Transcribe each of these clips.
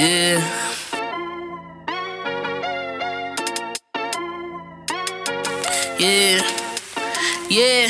Yeah. Yeah. Yeah,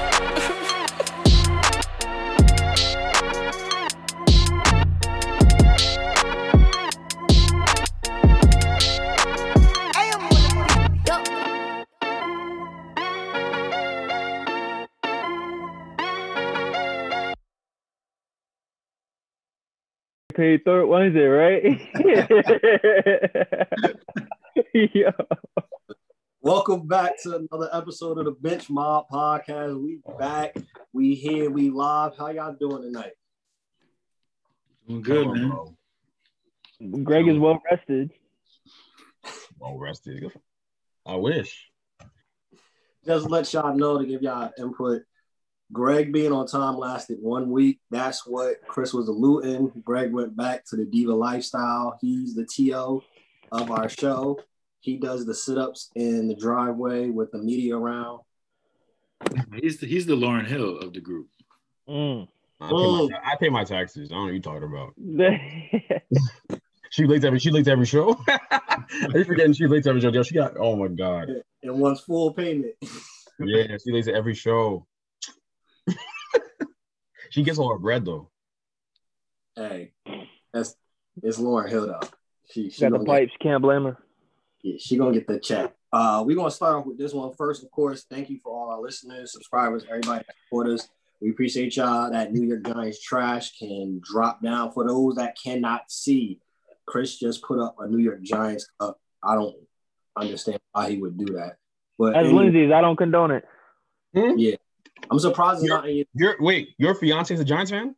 Paid third Wednesday, right? yeah. Welcome back to another episode of the Bench Mob Podcast. We back, we here, we live. How y'all doing tonight? Doing good, man. Greg is well rested. Well rested. I wish. Just let y'all know to give y'all input. Greg being on time lasted one week. That's what Chris was alluding. Greg went back to the diva lifestyle. He's the TO of our show. He does the sit-ups in the driveway with the media around. He's the, he's the Lauryn Hill of the group. Mm. I, pay my, I, pay my, taxes. I don't know what you're talking about. she late every she late every show. Are you forgetting she late every show? Yo, she got oh my god. And wants full payment. yeah, she late every show. She gets all her bread though. Hey, that's it's Lauryn Hill though. She, she got the pipes. Get, can't blame her. Yeah, she gonna get the check. Uh, we're gonna start off with this one first. Of course, thank you for all our listeners, subscribers, everybody that support us. We appreciate y'all. That New York Giants trash can drop down for those that cannot see. Chris just put up a New York Giants cup. I don't understand why he would do that. But as anyway, Lindsay's, I don't condone it. Hmm? Yeah, I'm surprised you're, not. In- your wait, your fiance is a Giants fan?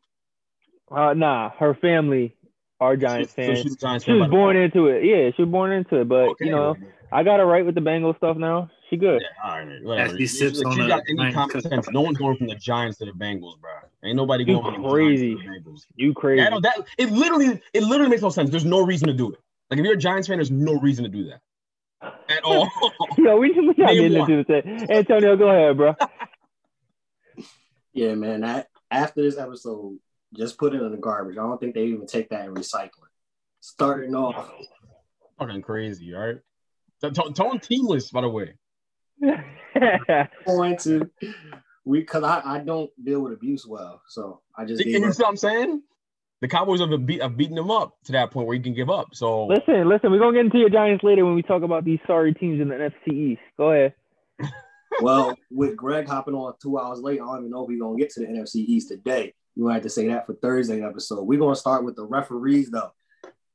Uh, nah, her family are Giants fans. So she's Giants she was born into it. Yeah, she was born into it. But okay. you know, I got her right with the Bengals stuff now. She good. Yeah, all right, whatever. She, sips she, on she got any common sense. No one's going from the Giants to the Bengals, bro. Ain't nobody going from crazy. the Bengals. You crazy? That, that it literally it literally makes no sense. There's no reason to do it. Like if you're a Giants fan, there's no reason to do that at all. Yo, we we not getting into this. Antonio, go ahead, bro. Yeah, man. That after this episode, just put it in the garbage. I don't think they even take that and recycle it. Starting off. Fucking crazy, all right? Tone teamless, by the way. Going to we because I, I don't deal with abuse well, so I just. You see what I'm saying? The Cowboys have, beat, have beaten them up to that point where you can give up. So listen, listen, we're gonna get into your Giants later when we talk about these sorry teams in the NFC East. Go ahead well, with Greg hopping on two hours late, I don't even know if we're gonna get to the NFC East today. You might have to say that for Thursday episode. We're gonna start with the referees though.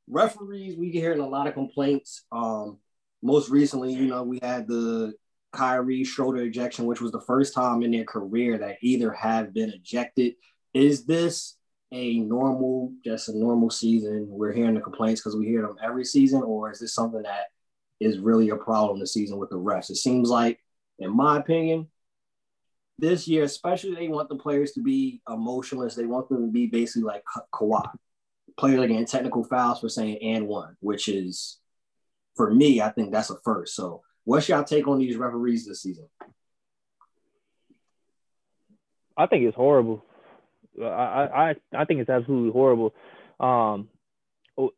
Referees, we get hearing a lot of complaints. Um, most recently, you know, we had the Kyrie Schroeder ejection, which was the first time in their career that either have been ejected. Is this a normal, just a normal season? We're hearing the complaints because we hear them every season, or is this something that is really a problem this season with the refs? It seems like in my opinion, this year, especially, they want the players to be emotionless. They want them to be basically like Ka- Kawhi. Players are getting technical fouls for saying and one, which is, for me, I think that's a first. So, what's your take on these referees this season? I think it's horrible. I I I think it's absolutely horrible. Um,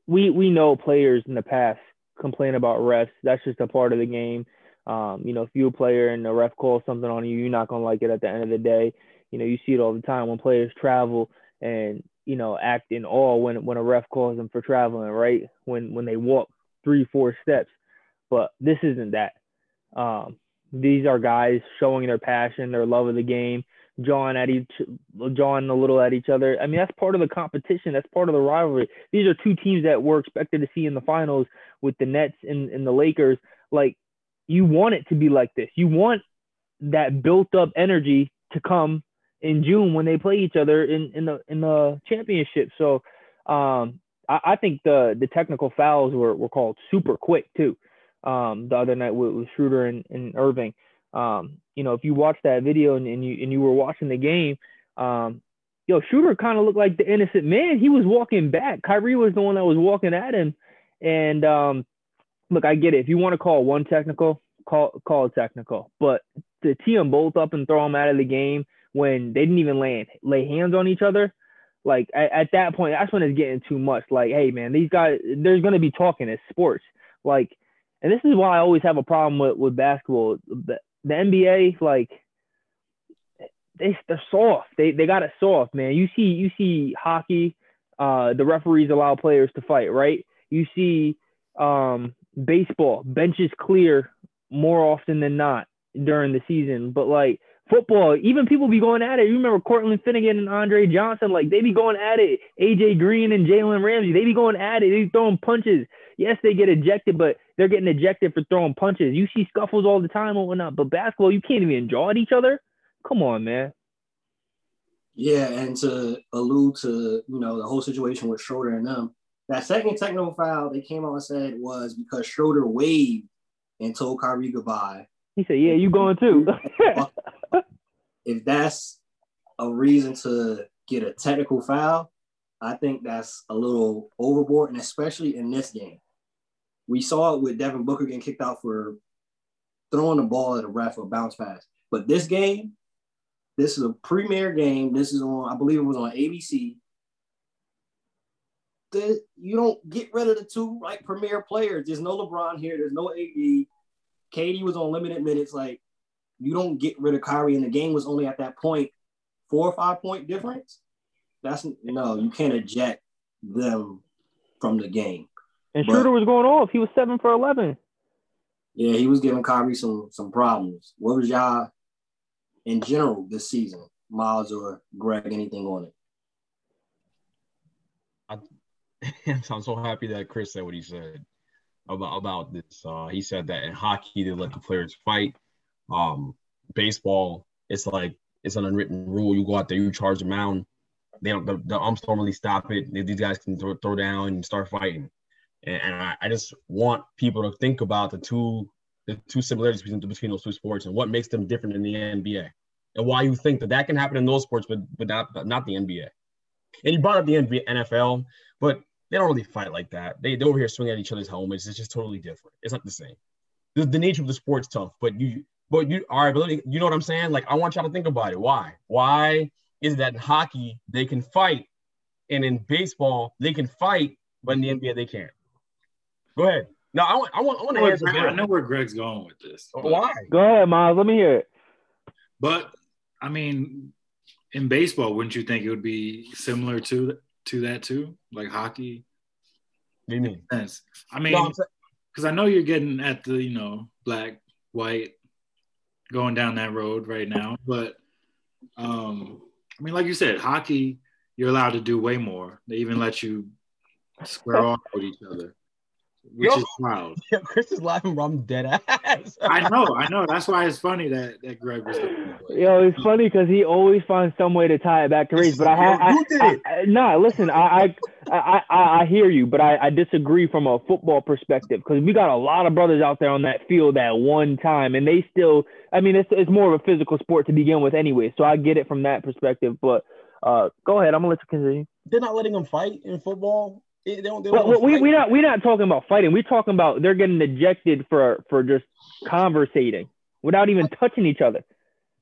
we we know players in the past complain about refs. That's just a part of the game. Um, you know, if you're a player and the ref calls something on you, you're not gonna like it at the end of the day. You know, you see it all the time when players travel and you know act in awe when when a ref calls them for traveling, right? When when they walk three, four steps. But this isn't that. Um, these are guys showing their passion, their love of the game, jawing at each, jawing a little at each other. I mean, that's part of the competition. That's part of the rivalry. These are two teams that we're expected to see in the finals with the Nets and, and the Lakers. Like you want it to be like this. You want that built up energy to come in June when they play each other in, in the in the championship. So um, I, I, think the the technical fouls were, were called super quick too. um, the other night with, with Schroeder and, and Irving. Um, you know, if you watch that video and, and you and you were watching the game, um, yo, Schroeder kind of looked like the innocent man. He was walking back. Kyrie was the one that was walking at him. And um, look, I get it. If you want to call one technical, call call technical. But to tee them both up and throw them out of the game when they didn't even land, lay hands on each other, like at, at that point, that's when it's getting too much. Like, hey man, these guys, there's gonna be talking. It's sports. Like, and this is why I always have a problem with with basketball. The, the NBA, like, they they're soft. They they got it soft, man. You see you see hockey. Uh, the referees allow players to fight, right? You see um, baseball benches clear more often than not during the season. But like football, even people be going at it. You remember Cortland Finnegan and Andre Johnson, like they be going at it. AJ Green and Jalen Ramsey, they be going at it. They throwing punches. Yes, they get ejected, but they're getting ejected for throwing punches. You see scuffles all the time and whatnot. But basketball, you can't even draw at each other. Come on, man. Yeah, and to allude to you know the whole situation with Schroeder and them, that second technical foul they came out and said was because Schroeder waved and told Kyrie goodbye. He said, "Yeah, you going too." if that's a reason to get a technical foul, I think that's a little overboard, and especially in this game, we saw it with Devin Booker getting kicked out for throwing the ball at a ref or bounce pass. But this game, this is a premier game. This is on, I believe it was on ABC. The, you don't get rid of the two like premier players. There's no LeBron here. There's no AD. KD was on limited minutes. Like you don't get rid of Kyrie, and the game was only at that point four or five point difference. That's no, you can't eject them from the game. And but, Schroeder was going off. He was seven for eleven. Yeah, he was giving Kyrie some some problems. What was y'all in general this season, Miles or Greg? Anything on it? I'm so happy that Chris said what he said about about this. Uh, he said that in hockey they let the players fight. Um, baseball, it's like it's an unwritten rule. You go out there, you charge the mound. They don't. The, the umps don't really stop it. These guys can throw, throw down and start fighting. And, and I, I, just want people to think about the two the two similarities between, between those two sports and what makes them different in the NBA, and why you think that that can happen in those sports, but but not but not the NBA. And you brought up the NBA, NFL, but they don't really fight like that. They they over here swinging at each other's helmets. It's just totally different. It's not the same. The, the nature of the sport's tough, but you but you all right, but you know what I'm saying? Like I want y'all to think about it. Why? Why is that in hockey they can fight, and in baseball they can fight, but in the NBA they can't? Go ahead. No, I want I want I want to answer. I know where Greg's going with this. Why? Go ahead, Miles. Let me hear it. But I mean, in baseball, wouldn't you think it would be similar to to that too, like hockey. What do you mean? Yes. I mean, because no, I know you're getting at the you know black, white, going down that road right now, but um, I mean, like you said, hockey, you're allowed to do way more. They even let you square off with each other which Yo, is wild. Yeah, Chris is laughing, bro. I'm dead ass. I know, I know. That's why it's funny that that Greg was. Yo, it's funny because he always finds some way to tie it back to race. But I have, I, nah. Listen, I, I, I, I hear you, but I, I disagree from a football perspective because we got a lot of brothers out there on that field at one time, and they still. I mean, it's it's more of a physical sport to begin with, anyway. So I get it from that perspective. But uh, go ahead. I'm gonna let you continue. They're not letting them fight in football they don't, they don't well, we we not we not talking about fighting. We're talking about they're getting ejected for for just conversating without even touching each other.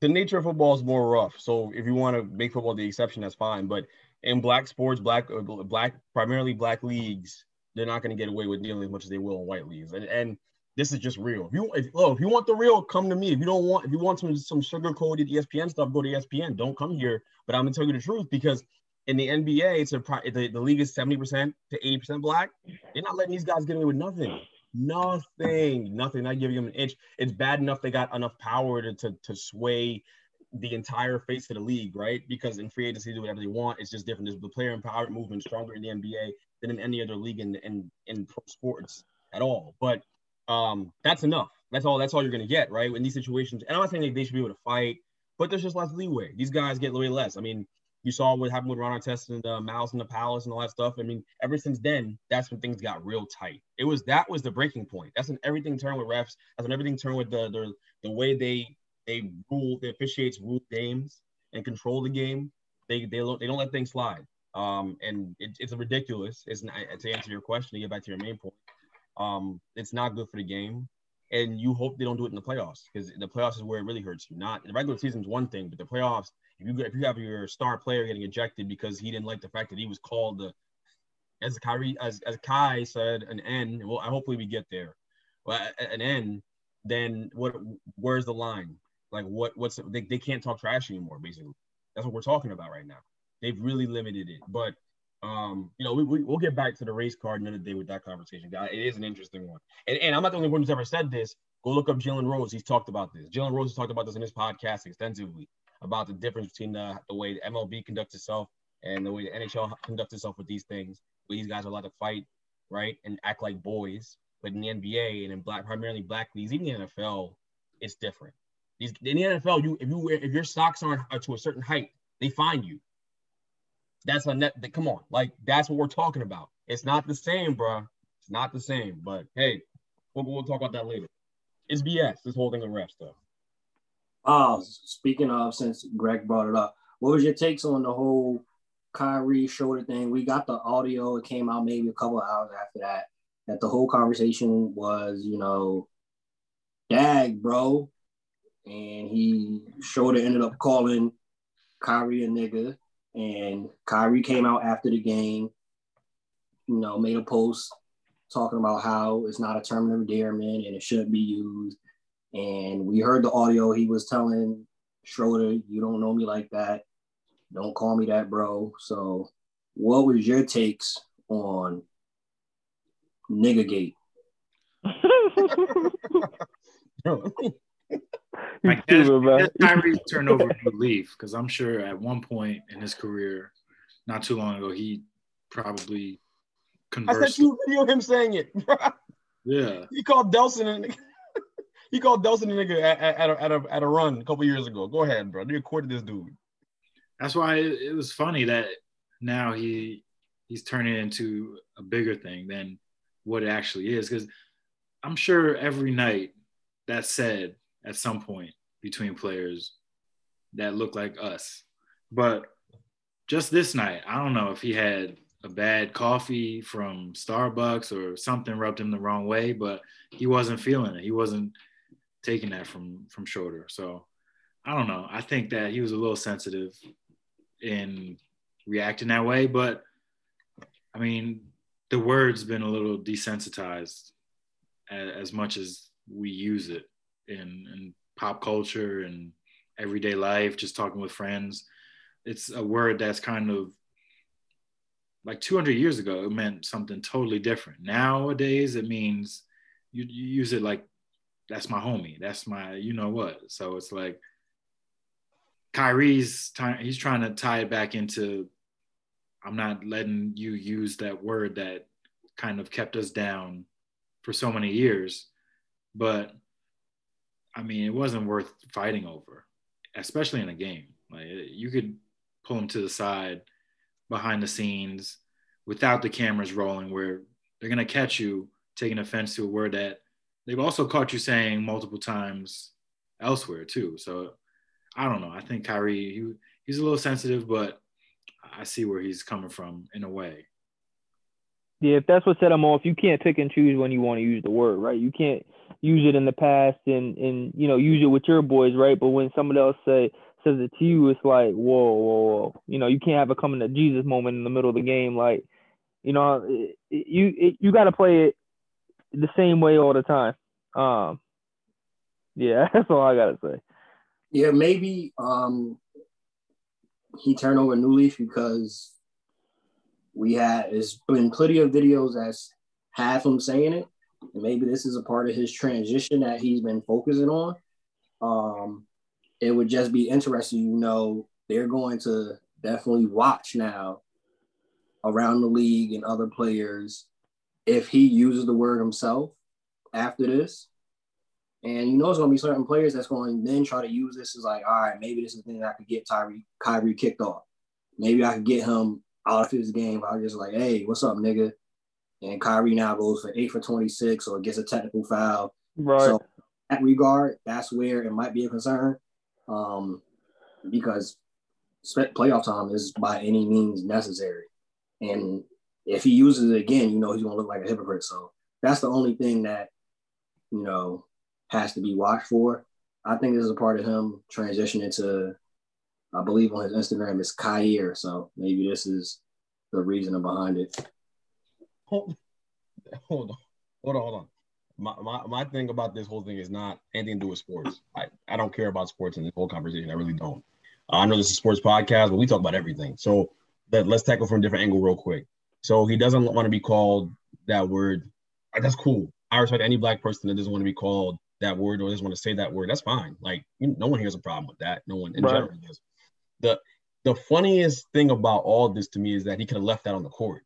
The nature of football is more rough. So if you want to make football the exception, that's fine. But in black sports, black uh, black primarily black leagues, they're not going to get away with nearly as much as they will in white leagues. And and this is just real. If you if, oh, if you want the real, come to me. If you don't want if you want some some sugar coated ESPN stuff, go to ESPN. Don't come here. But I'm gonna tell you the truth because in the NBA, it's a the, the league is 70% to 80% black. They're not letting these guys get away with nothing. Nothing, nothing, not giving them an inch. It's bad enough they got enough power to, to, to sway the entire face of the league, right? Because in free agency, do whatever they want. It's just different. There's the player empowerment movement stronger in the NBA than in any other league in, in, in pro sports at all. But um, that's enough. That's all. That's all you're gonna get, right? In these situations, and I'm not saying they should be able to fight, but there's just less leeway. These guys get way less. I mean, You saw what happened with Ron Artest and the Malice in the Palace and all that stuff. I mean, ever since then, that's when things got real tight. It was that was the breaking point. That's when everything turned with refs. That's when everything turned with the the, the way they they rule the officiates rule games and control the game. They they don't they don't let things slide. Um, and it, it's ridiculous. It's not, to answer your question to get back to your main point. Um, it's not good for the game and you hope they don't do it in the playoffs because the playoffs is where it really hurts you. Not the regular season is one thing, but the playoffs, if you if you have your star player getting ejected because he didn't like the fact that he was called the as Kyrie as as Kai said an N. Well, hopefully we get there. Well, an N. Then what? Where's the line? Like what? What's they, they can't talk trash anymore. Basically, that's what we're talking about right now. They've really limited it, but um, you know, we, we will get back to the race card another day with that conversation. It is an interesting one. And, and I'm not the only one who's ever said this. Go look up Jalen Rose. He's talked about this. Jalen Rose has talked about this in his podcast extensively about the difference between the, the way the MLB conducts itself and the way the NHL conducts itself with these things. Where these guys are allowed to fight, right, and act like boys. But in the NBA and in black, primarily black leagues, even the NFL, it's different. These in the NFL, you if you wear if your socks aren't are to a certain height, they find you. That's a net. Come on, like that's what we're talking about. It's not the same, bro. It's not the same. But hey, we'll, we'll talk about that later. It's BS. This whole thing of ref stuff. Oh, speaking of, since Greg brought it up, what was your takes on the whole Kyrie Schroeder thing? We got the audio. It came out maybe a couple hours after that. That the whole conversation was, you know, dag, bro. And he Schroeder ended up calling Kyrie a nigga. And Kyrie came out after the game, you know, made a post talking about how it's not a term of endearment and it shouldn't be used. And we heard the audio. He was telling Schroeder, "You don't know me like that. Don't call me that, bro." So, what was your takes on Niggagate? Like that's, Kyrie's turnover relief because I'm sure at one point in his career, not too long ago, he probably conversed. I sent you a video of him saying it. yeah, he called Delson and he called Delson a nigga at, at, a, at, a, at a run a couple years ago. Go ahead, bro. You recorded this dude. That's why it, was funny that now he he's turning into a bigger thing than what it actually is. Because I'm sure every night that's said at some point between players that look like us. But just this night, I don't know if he had a bad coffee from Starbucks or something rubbed him the wrong way, but he wasn't feeling it. He wasn't taking that from from Schroeder. So I don't know. I think that he was a little sensitive in reacting that way, but I mean, the word's been a little desensitized as, as much as we use it in, in pop culture and everyday life, just talking with friends. It's a word that's kind of like 200 years ago, it meant something totally different. Nowadays, it means you, you use it like that's my homie, that's my you know what. So it's like Kyrie's time, he's trying to tie it back into I'm not letting you use that word that kind of kept us down for so many years. But I mean, it wasn't worth fighting over, especially in a game. Like you could pull them to the side behind the scenes without the cameras rolling where they're going to catch you taking offense to a word that they've also caught you saying multiple times elsewhere too. So I don't know. I think Kyrie, he, he's a little sensitive, but I see where he's coming from in a way. Yeah, if that's what set him off, you can't pick and choose when you want to use the word, right? You can't use it in the past and and you know use it with your boys, right? But when somebody else say says it to you, it's like whoa, whoa, whoa. You know, you can't have a coming to Jesus moment in the middle of the game. Like, you know, it, it, you it, you got to play it the same way all the time. Um, yeah, that's all I gotta say. Yeah, maybe um, he turned over a new leaf because we had there's been plenty of videos that's have him saying it, and maybe this is a part of his transition that he's been focusing on. Um, it would just be interesting, you know, they're going to definitely watch now around the league and other players if he uses the word himself after this. And you know, it's going to be certain players that's going to then try to use this as like, all right, maybe this is the thing that I could get Tyree Kyrie kicked off. maybe I could get him out of his game. I was just like, hey, what's up, nigga? And Kyrie now goes for eight for 26 or gets a technical foul. Right. So that regard, that's where it might be a concern. Um, because playoff time is by any means necessary. And if he uses it again, you know he's gonna look like a hypocrite. So that's the only thing that, you know, has to be watched for. I think this is a part of him transitioning to I believe on his Instagram is Kair. So maybe this is the reasoning behind it. Hold, hold on. Hold on, hold on. My, my, my thing about this whole thing is not anything to do with sports. I, I don't care about sports in this whole conversation. I really don't. I know this is a sports podcast, but we talk about everything. So let, let's tackle from a different angle real quick. So he doesn't want to be called that word. That's cool. I respect any black person that doesn't want to be called that word or doesn't want to say that word. That's fine. Like no one has a problem with that. No one in right. general does the the funniest thing about all this to me is that he could have left that on the court.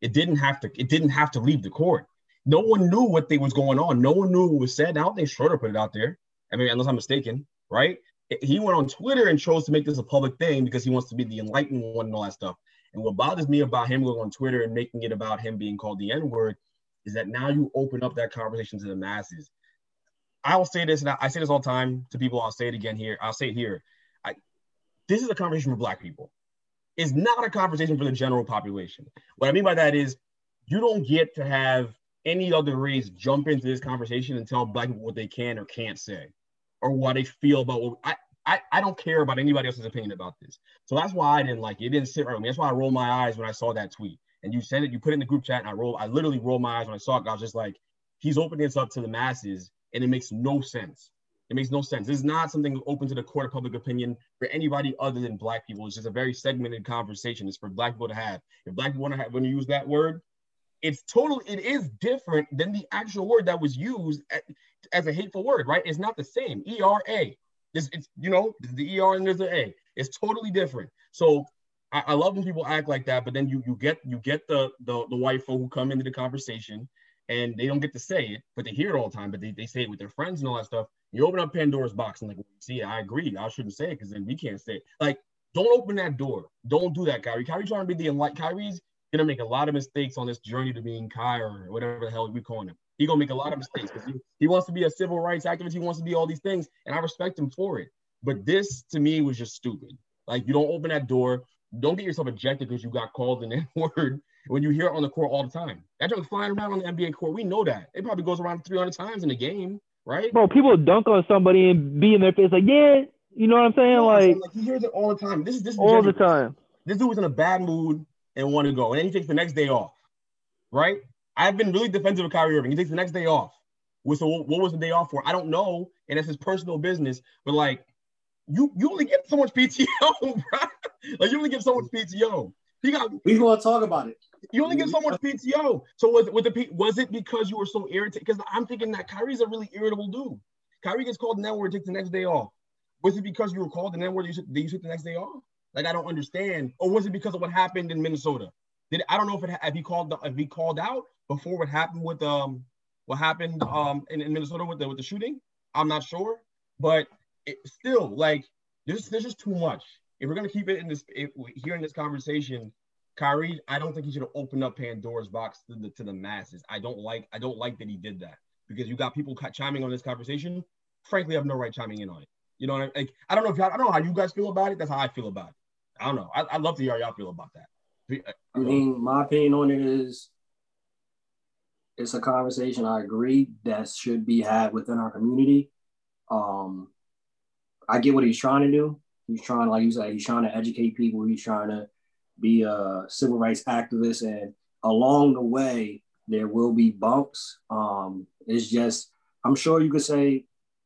It didn't have to. It didn't have to leave the court. No one knew what they was going on. No one knew what was said. I don't think Schroeder put it out there. I mean, unless I'm mistaken, right? He went on Twitter and chose to make this a public thing because he wants to be the enlightened one and all that stuff. And what bothers me about him going on Twitter and making it about him being called the N word is that now you open up that conversation to the masses. I will say this, and I say this all the time to people. I'll say it again here. I'll say it here I, this is a conversation for black people. It's not a conversation for the general population. What I mean by that is you don't get to have any other race jump into this conversation and tell black people what they can or can't say or what they feel about what I, I, I don't care about anybody else's opinion about this. So that's why I didn't like it. It didn't sit right with me. That's why I rolled my eyes when I saw that tweet. And you sent it, you put it in the group chat, and I roll, I literally rolled my eyes when I saw it. I was just like, he's opening this up to the masses, and it makes no sense. It makes no sense. This is not something open to the court of public opinion for anybody other than black people. It's just a very segmented conversation. It's for black people to have. If black people want to have, when you use that word, it's totally, it is different than the actual word that was used at, as a hateful word, right? It's not the same. ERA. It's, it's you know, the ER and there's the A. It's totally different. So I, I, love when people act like that, but then you you get you get the the, the white folk who come into the conversation and they don't get to say it, but they hear it all the time, but they, they say it with their friends and all that stuff. You open up Pandora's box and like, see, I agree. I shouldn't say it because then we can't say it. Like, don't open that door. Don't do that, Kyrie. Kyrie trying to be the enlight. Kyrie's gonna make a lot of mistakes on this journey to being Kyrie or whatever the hell we calling him. He gonna make a lot of mistakes because he, he wants to be a civil rights activist. He wants to be all these things, and I respect him for it. But this to me was just stupid. Like you don't open that door. Don't get yourself ejected because you got called an N word when you hear it on the court all the time. That joke's flying around on the NBA court. We know that. It probably goes around 300 times in a game right? Bro, people dunk on somebody and be in their face like, yeah, you know what I'm saying? Like, like he hears it all the time. This is this is all the time. This dude was in a bad mood and want to go, and then he takes the next day off, right? I've been really defensive of Kyrie Irving. He takes the next day off. So what was the day off for? I don't know, and it's his personal business. But like, you you only get so much PTO, bro. like you only get so much PTO. He got. We gonna talk about it. You only get so much PTO. So was with the was it because you were so irritated? Because I'm thinking that Kyrie's a really irritable dude. Kyrie gets called an N-word, takes the next day off. Was it because you were called an N-word, you you took the next day off? Like I don't understand. Or was it because of what happened in Minnesota? Did I don't know if it he called if he called out before what happened with um what happened um in, in Minnesota with the with the shooting? I'm not sure, but it, still like this there's just too much. If we're gonna keep it in this if, here in this conversation, Kyrie, I don't think he should have opened up Pandora's box to the, to the masses. I don't like I don't like that he did that because you got people chiming on this conversation. Frankly, I have no right chiming in on it. You know, I, mean? like I don't know if I don't know how you guys feel about it. That's how I feel about it. I don't know. I, would love to hear how y'all feel about that. I mean, my opinion on it is it's a conversation I agree that should be had within our community. Um, I get what he's trying to do. He's trying, like you said, he's trying to educate people. He's trying to be a civil rights activist, and along the way there will be bumps. Um, it's just I'm sure you could say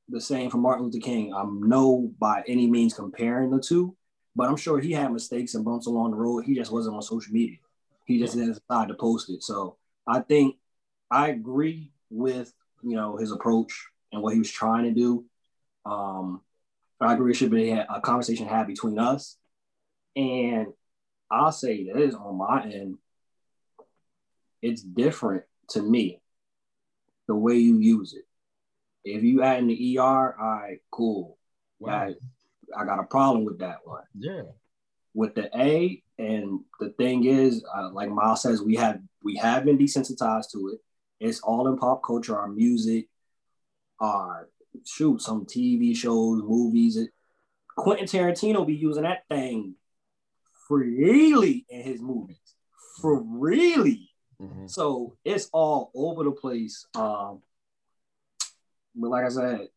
the same for Martin Luther King. I'm no by any means comparing the two, but I'm sure he had mistakes and bumps along the road. He just wasn't on social media. He just didn't decide to post it. So I think I agree with you know his approach and what he was trying to do. Um, I agree it should be a conversation had between us. And I'll say this on my end, it's different to me the way you use it. If you add in the ER, all right, cool. Wow. I got a problem with that one. Yeah. with the A, and the thing is, uh, like Miles says, we have we have been desensitized to it. It's all in pop culture, our music, our shoot, some TV shows, movies. Quentin Tarantino be using that thing freely in his movies, freely. Mm-hmm. So it's all over the place. Um, but like I said,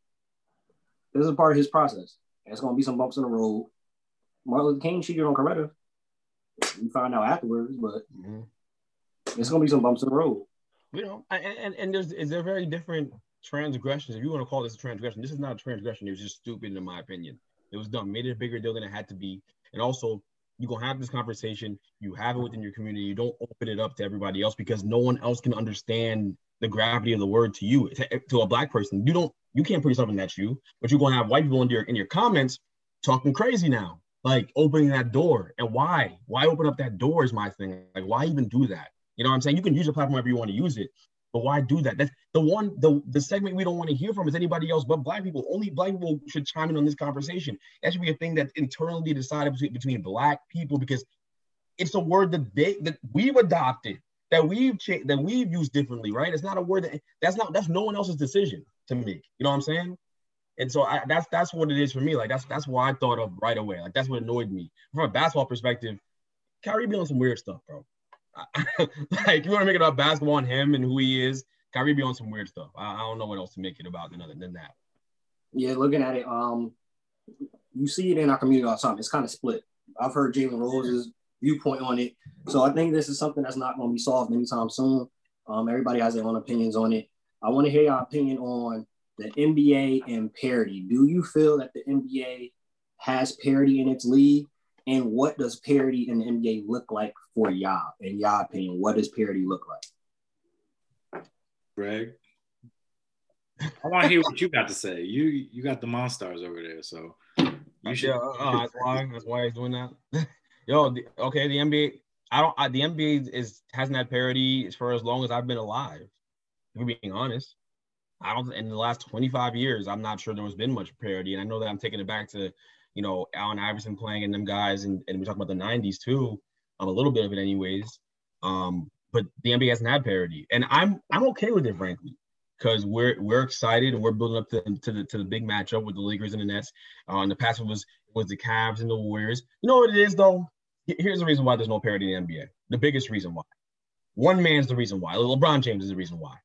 this is part of his process. It's gonna be some bumps in the road. Martin Luther King cheated on Coretta. We find out afterwards, but mm-hmm. it's gonna be some bumps in the road. You know, and and, and there's is there very different transgressions. If you want to call this a transgression, this is not a transgression. It was just stupid, in my opinion. It was dumb. made it a bigger deal than it had to be, and also you're gonna have this conversation. You have it within your community. You don't open it up to everybody else because no one else can understand the gravity of the word to you. To, to a black person, you don't, you can't put yourself in that shoe. But you're gonna have white people in your in your comments talking crazy now, like opening that door. And why? Why open up that door is my thing. Like, why even do that? You know what I'm saying? You can use your platform wherever you want to use it, but why do that? That's the one, the, the segment we don't want to hear from is anybody else but black people. Only black people should chime in on this conversation. That should be a thing that's internally decided between, between black people because it's a word that they that we've adopted, that we've changed, that we've used differently, right? It's not a word that that's not that's no one else's decision to make. You know what I'm saying? And so I, that's that's what it is for me. Like that's that's what I thought of right away. Like that's what annoyed me from a basketball perspective. Kyrie be on some weird stuff, bro. like you want to make it about basketball and him and who he is. Kyrie be on some weird stuff. I, I don't know what else to make it about than other than that. Yeah, looking at it, um, you see it in our community all the time. It's kind of split. I've heard Jalen Rose's viewpoint on it, so I think this is something that's not going to be solved anytime soon. Um, everybody has their own opinions on it. I want to hear your opinion on the NBA and parity. Do you feel that the NBA has parity in its league? And what does parity in the NBA look like for y'all? In y'all opinion, what does parity look like? Greg, I want to hear what you got to say. You you got the monsters over there, so you should. Yeah, uh, that's why that's why he's doing that. Yo, the, okay, the NBA. I don't. I, the NBA is hasn't had parity for as long as I've been alive. If we're being honest, I don't. In the last 25 years, I'm not sure there has been much parity, and I know that I'm taking it back to you know, Allen Iverson playing and them guys, and, and we talk about the 90s too, um, a little bit of it anyways. Um, but the NBA hasn't had parity. And I'm I'm okay with it, frankly, because we're we're excited and we're building up to, to the to the big matchup with the Lakers and the Nets. Uh, and the past was was the Cavs and the Warriors. You know what it is though? Here's the reason why there's no parity in the NBA. The biggest reason why. One man's the reason why. LeBron James is the reason why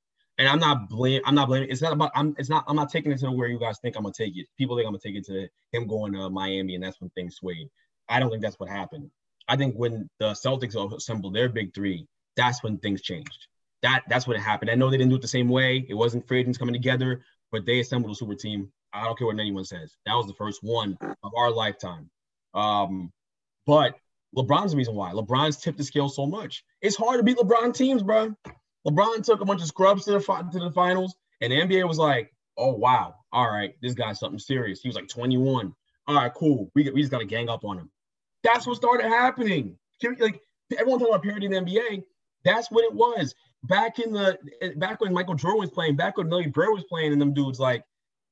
and I'm not blame I'm not blaming. It's not about I'm it's not I'm not taking it to where you guys think I'm gonna take it. People think I'm gonna take it to him going to Miami and that's when things swayed. I don't think that's what happened. I think when the Celtics assembled their big three, that's when things changed. That that's what happened. I know they didn't do it the same way. It wasn't free agents coming together, but they assembled a super team. I don't care what anyone says. That was the first one of our lifetime. Um, but LeBron's the reason why. LeBron's tipped the scale so much. It's hard to beat LeBron teams, bro. LeBron took a bunch of scrubs to the to the finals, and the NBA was like, "Oh wow, all right, this guy's something serious." He was like 21. All right, cool. We, we just got to gang up on him. That's what started happening. Like everyone talking about parity in the NBA. That's what it was back in the back when Michael Jordan was playing, back when Larry Bird was playing, and them dudes like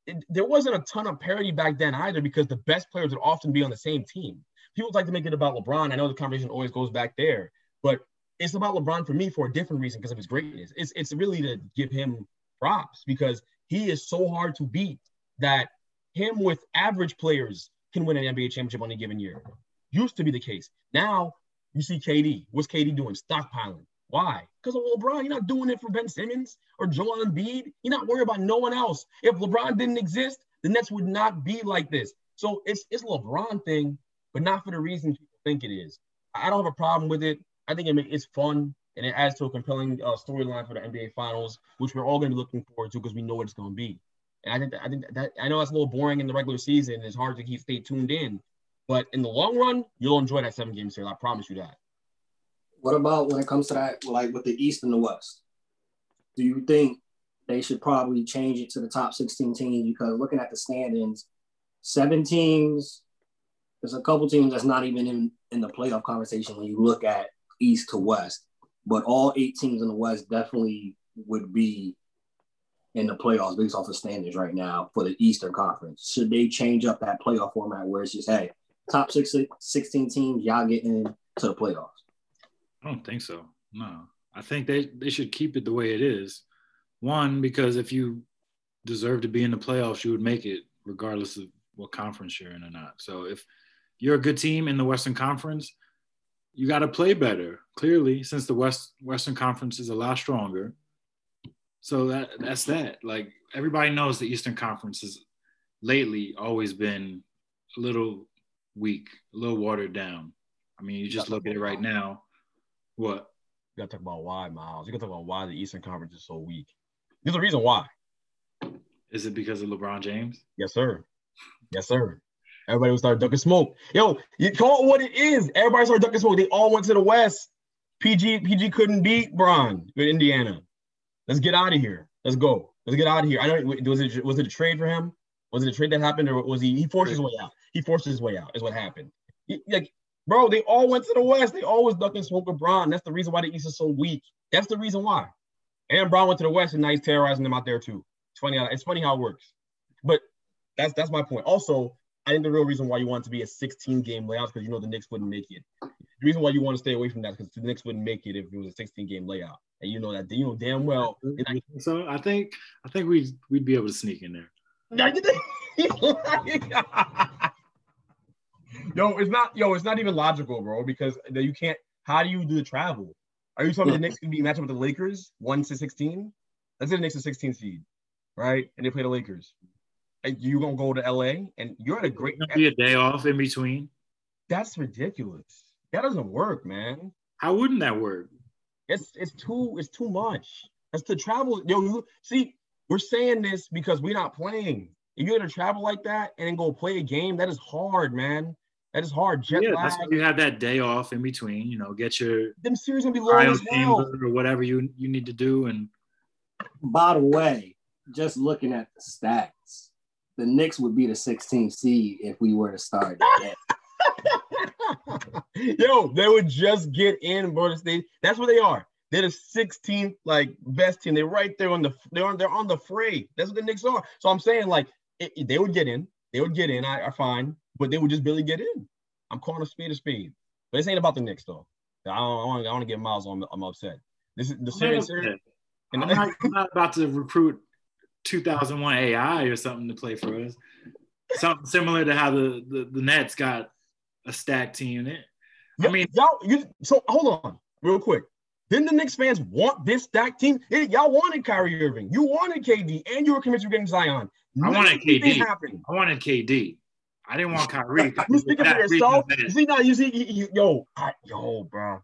it, there wasn't a ton of parity back then either because the best players would often be on the same team. People like to make it about LeBron. I know the conversation always goes back there, but it's about LeBron for me for a different reason because of his greatness. It's it's really to give him props because he is so hard to beat that him with average players can win an NBA championship on a given year. Used to be the case. Now you see KD. What's KD doing? Stockpiling. Why? Because of LeBron. You're not doing it for Ben Simmons or Joel Embiid. You're not worried about no one else. If LeBron didn't exist, the Nets would not be like this. So it's it's LeBron thing, but not for the reason people think it is. I don't have a problem with it. I think it it's fun and it adds to a compelling uh, storyline for the NBA Finals, which we're all going to be looking forward to because we know what it's going to be. And I think that, I think that I know that's a little boring in the regular season. It's hard to keep stay tuned in, but in the long run, you'll enjoy that seven game series. I promise you that. What about when it comes to that, like with the East and the West? Do you think they should probably change it to the top 16 teams? Because looking at the standings, seven teams, there's a couple teams that's not even in, in the playoff conversation when you look at East to West, but all eight teams in the West definitely would be in the playoffs based off the standings right now for the Eastern Conference. Should they change up that playoff format where it's just, hey, top six, 16 teams, y'all get into the playoffs? I don't think so. No, I think they they should keep it the way it is. One, because if you deserve to be in the playoffs, you would make it regardless of what conference you're in or not. So if you're a good team in the Western Conference, you got to play better. Clearly, since the West Western Conference is a lot stronger. So that that's that. Like everybody knows the Eastern Conference has lately always been a little weak, a little watered down. I mean, you just look at it right now. What? You gotta talk about why, Miles. You gotta talk about why the Eastern Conference is so weak. There's a reason why. Is it because of LeBron James? Yes, sir. Yes, sir. Everybody will start ducking smoke. Yo, you call it what it is. Everybody started ducking smoke. They all went to the West. PG PG couldn't beat Bron with Indiana. Let's get out of here. Let's go. Let's get out of here. I know. Was it was it a trade for him? Was it a trade that happened, or was he he forced his way out? He forced his way out. Is what happened. He, like, bro, they all went to the West. They always ducking smoke with Bron. That's the reason why the East is so weak. That's the reason why. And Bron went to the West, and now he's terrorizing them out there too. It's funny. It's funny how it works. But that's that's my point. Also, I think the real reason why you want it to be a 16 game layout is because you know the Knicks wouldn't make it. The reason why you want to stay away from that because the Knicks wouldn't make it if it was a 16 game layout, and you know that you know damn well. so I think I think we we'd be able to sneak in there. yo, it's not yo, it's not even logical, bro, because you can't. How do you do the travel? Are you telling me the Knicks can be matching with the Lakers one to 16? Let's say the Knicks are 16 seed, right? And they play the Lakers you gonna go to LA and you're at a great be a day off in between. That's ridiculous. That doesn't work, man. How wouldn't that work? It's it's too it's too much. That's to travel. Yo, you, see, we're saying this because we're not playing. If you're gonna travel like that and then go play a game, that is hard, man. That is hard. Jet yeah, lag. that's why you have that day off in between. You know, get your them series gonna be long as well. or whatever you you need to do. And by the way, just looking at the stats, the Knicks would be the 16th seed if we were to start. Yo, they would just get in, bro. They, that's what they are. They're the 16th like best team. They're right there on the they're on they're on the fray. That's what the Knicks are. So I'm saying like it, it, they would get in. They would get in. I, I fine, but they would just barely get in. I'm calling a speed a speed. But this ain't about the Knicks though. I don't I want I want to get Miles on. I'm upset. This is the series. I'm not, I'm not about to recruit 2001 AI or something to play for us. Something similar to how the, the, the Nets got a stacked team in it. I mean, y'all, you, so hold on real quick. Didn't the Knicks fans want this stacked team? It, y'all wanted Kyrie Irving. You wanted KD, and you were convinced you were getting Zion. I wanted KD. Happened. I wanted KD. I didn't want Kyrie. you speaking for yourself? You see now, you see, you, you, yo, I, yo, bro.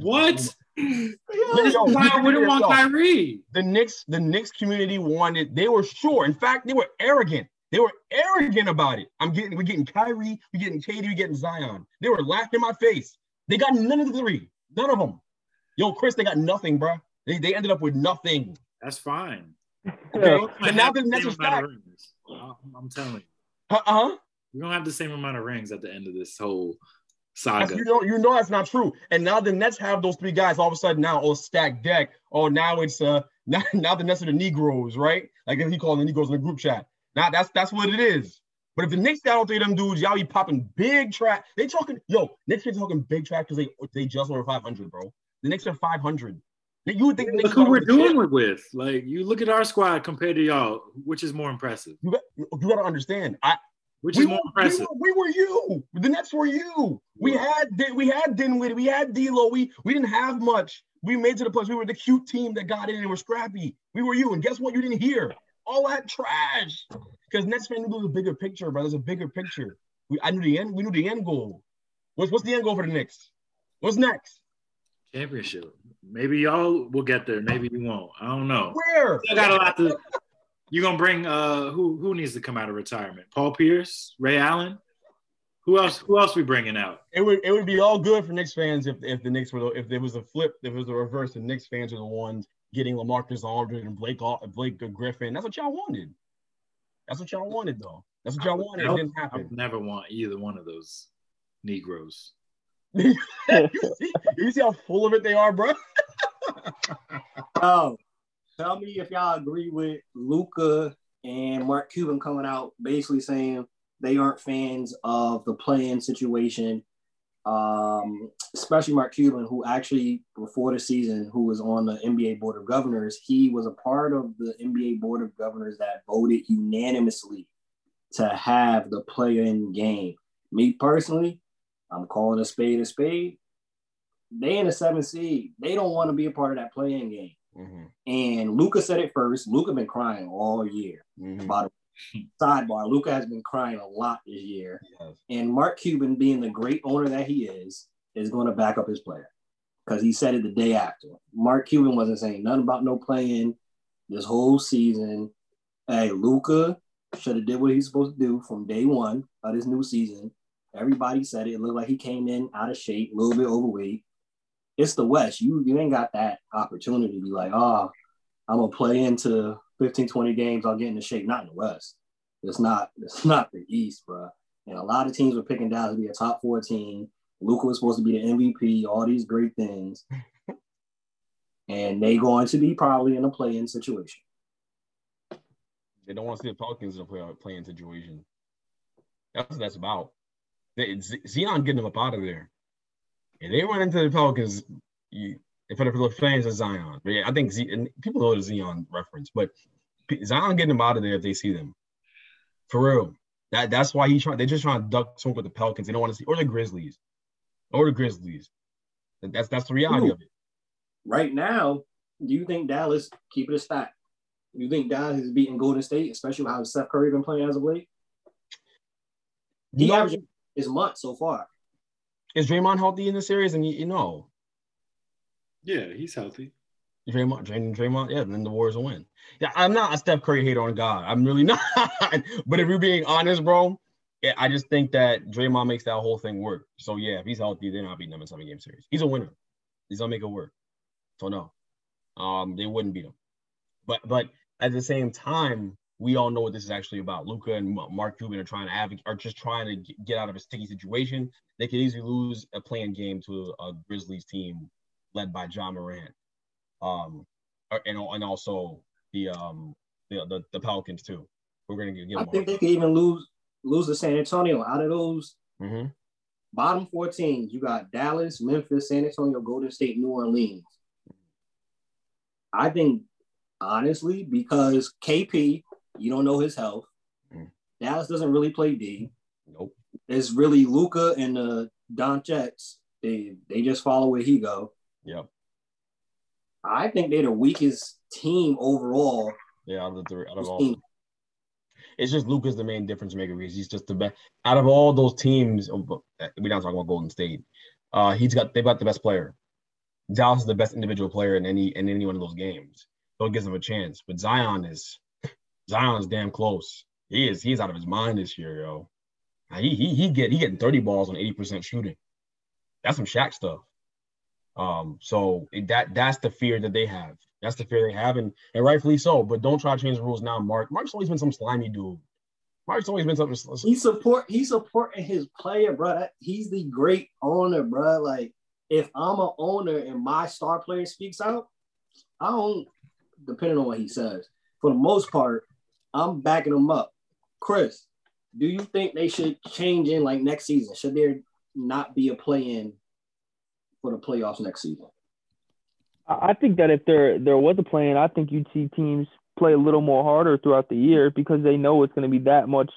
What? Why wouldn't want Kyrie? The Knicks, the Knicks community wanted. They were sure. In fact, they were arrogant. They were arrogant about it. I'm getting, we're getting Kyrie, we're getting KD, we're getting Zion. They were laughing in my face. They got none of the three. None of them. Yo, Chris, they got nothing, bro. They, they ended up with nothing. That's fine. Okay. but now the Nets are stacked. I'm telling you. Uh huh. We don't have the same amount of rings at the end of this whole saga. You know, you know that's not true. And now the Nets have those three guys all of a sudden now all stacked deck. Oh, now it's uh now, now the Nets are the Negroes, right? Like he called the Negroes in the group chat. Now that's that's what it is. But if the Knicks got all three of them dudes, y'all be popping big track. They talking, yo, Knicks are talking big track because they they just over 500, bro. The Knicks are 500. You would think look who we're doing it with. Like you look at our squad compared to y'all, which is more impressive. You got, you got to understand. I which we is more were, impressive. We were, we were, you. The Nets were you. We had we had Dinwiddie, we had D'Lo. We we didn't have much. We made to the place. We were the cute team that got in and were scrappy. We were you. And guess what? You didn't hear all that trash. Because Nets fan knew a bigger picture, bro. There's a bigger picture. We, I knew the end. We knew the end goal. What's what's the end goal for the Knicks? What's next? Championship. Maybe y'all will get there. Maybe you won't. I don't know. Where? I got a lot to. You gonna bring uh who who needs to come out of retirement? Paul Pierce, Ray Allen. Who else? Who else we bringing out? It would it would be all good for Knicks fans if if the Knicks were the, if there was a flip, if it was a reverse, and Knicks fans are the ones getting LaMarcus Aldridge and Blake Blake Griffin. That's what y'all wanted. That's what y'all wanted, though. That's what y'all wanted. It didn't happen. I never want either one of those Negroes. you, see, you see how full of it they are, bro. oh, tell me if y'all agree with Luka and Mark Cuban coming out basically saying they aren't fans of the play-in situation. Um, especially Mark Cuban, who actually before the season, who was on the NBA Board of Governors, he was a part of the NBA Board of Governors that voted unanimously to have the play-in game. Me personally, I'm calling a spade a spade. They in the seventh seed. They don't want to be a part of that play-in game. Mm-hmm. And Luka said it first. Luka been crying all year. Mm-hmm. About sidebar, Luka has been crying a lot this year. Yes. And Mark Cuban, being the great owner that he is, is going to back up his player because he said it the day after. Mark Cuban wasn't saying nothing about no playing this whole season. Hey, Luka should have did what he's supposed to do from day one of this new season. Everybody said it. It looked like he came in out of shape, a little bit overweight. It's the West. You you ain't got that opportunity to be like, oh, I'm gonna play into 15, 20 games. I'll get into shape. Not in the West. It's not. It's not the East, bro. And a lot of teams were picking Dallas to be a top four team. Luka was supposed to be the MVP. All these great things, and they going to be probably in a play-in situation. They don't want to see the Pelicans in a play playing situation. That's what that's about. They, Z- Zion getting them up out of there. And they run into the Pelicans. You, for the, fans of Zion, but yeah, I think Z, and people know the Zion reference, but Zion getting them out of there if they see them. For real. That that's why he's trying. They're just trying to duck smoke with the Pelicans. They don't want to see or the Grizzlies, or the Grizzlies. That's that's the reality Ooh. of it. Right now, do you think Dallas keep it a stack? You think Dallas is beating Golden State, especially with how Steph Curry been playing as of late? He You know, averaging his month so far. Is Draymond healthy in the series? And you, you know, Yeah, he's healthy. Draymond, Draymond, Draymond, yeah, then the Warriors will win. Yeah, I'm not a Steph Curry hater on God. I'm really not. but if you're being honest, bro, yeah, I just think that Draymond makes that whole thing work. So yeah, if he's healthy, they're not beating them in seven game series. He's a winner. He's gonna make it work. So no, um, they wouldn't beat him. But but at the same time, we all know what this is actually about. Luka and Mark Cuban are trying to advocate, are just trying to get out of a sticky situation. They could easily lose a playing game to a, Grizzlies team led by Ja Morant, um, and and also the um the the, the Pelicans too. We're gonna give I think they could even lose lose to San Antonio. Out of those hmm bottom four teams, you got Dallas, Memphis, San Antonio, Golden State, New Orleans. I think honestly, because KP, you don't know his health. Mm. Dallas doesn't really play D. Nope. It's really Luka and the Don Jets. They they just follow where he go. Yep. I think they're the weakest team overall. Yeah. Out of the three, out of all, team. it's just Luka's the main difference maker because he's just the best out of all those teams. oh, uh, We're not talking about Golden State. Uh, he's got they've got the best player. Dallas is the best individual player in any in any one of those games, so it gives them a chance. But Zion is Zion is damn close. He is he's out of his mind this year, yo. He he he get he getting thirty balls on eighty percent shooting. That's some Shaq stuff. Um, so that that's the fear that they have. That's the fear they have, and and rightfully so. But don't try to change the rules now, Mark. Mark's always been some slimy dude. Mark's always been something. He support he's supporting his player, bro. He's the great owner, bro. Like if I'm an owner and my star player speaks out, I don't depending on what he says. For the most part, I'm backing them up. Chris, do you think they should change in like next season? Should there not be a play in for the playoffs next season? I think that if there there was a play in, I think you'd see teams play a little more harder throughout the year because they know it's going to be that much.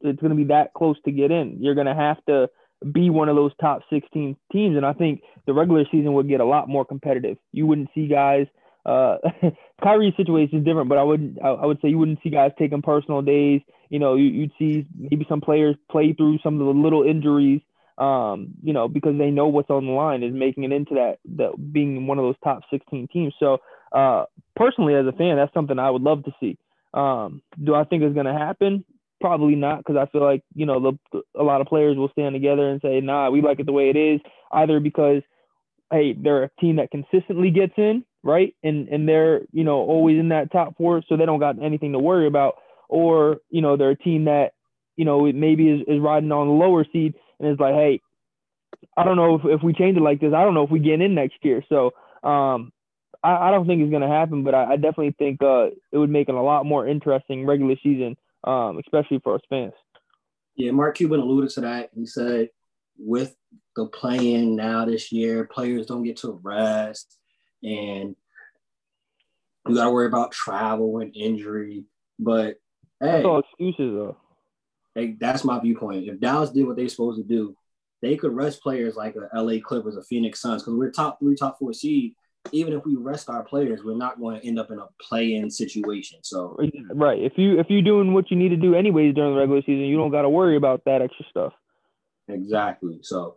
It's going to be that close to get in. You're going to have to be one of those top 16 teams, and I think the regular season would get a lot more competitive. You wouldn't see guys. Uh, Kyrie's situation is different, but I would I, I would say you wouldn't see guys taking personal days. You know, you, you'd see maybe some players play through some of the little injuries um, you know, because they know what's on the line is making it into that, that being one of those top 16 teams. So, uh, personally, as a fan, that's something I would love to see. Um, do I think it's going to happen? Probably not, because I feel like you know the, a lot of players will stand together and say, "Nah, we like it the way it is." Either because, hey, they're a team that consistently gets in, right, and and they're you know always in that top four, so they don't got anything to worry about, or you know they're a team that you know maybe is, is riding on the lower seed and it's like, hey, I don't know if, if we change it like this, I don't know if we get in next year. So um, I, I don't think it's to happen, but I, I definitely think uh, it would make it a lot more interesting regular season, um, especially for us fans. Yeah, Mark Cuban alluded to that. He said with the playing now this year, players don't get to rest and you gotta worry about travel and injury. But hey, That's all excuses though. hey, that's my viewpoint. If Dallas did what they're supposed to do, they could rest players like the LA Clippers or Phoenix Suns because we're top three, top four seed. Even if we rest our players, we're not going to end up in a play-in situation. So Right. If you if you're doing what you need to do anyways during the regular season, you don't got to worry about that extra stuff. exactly. So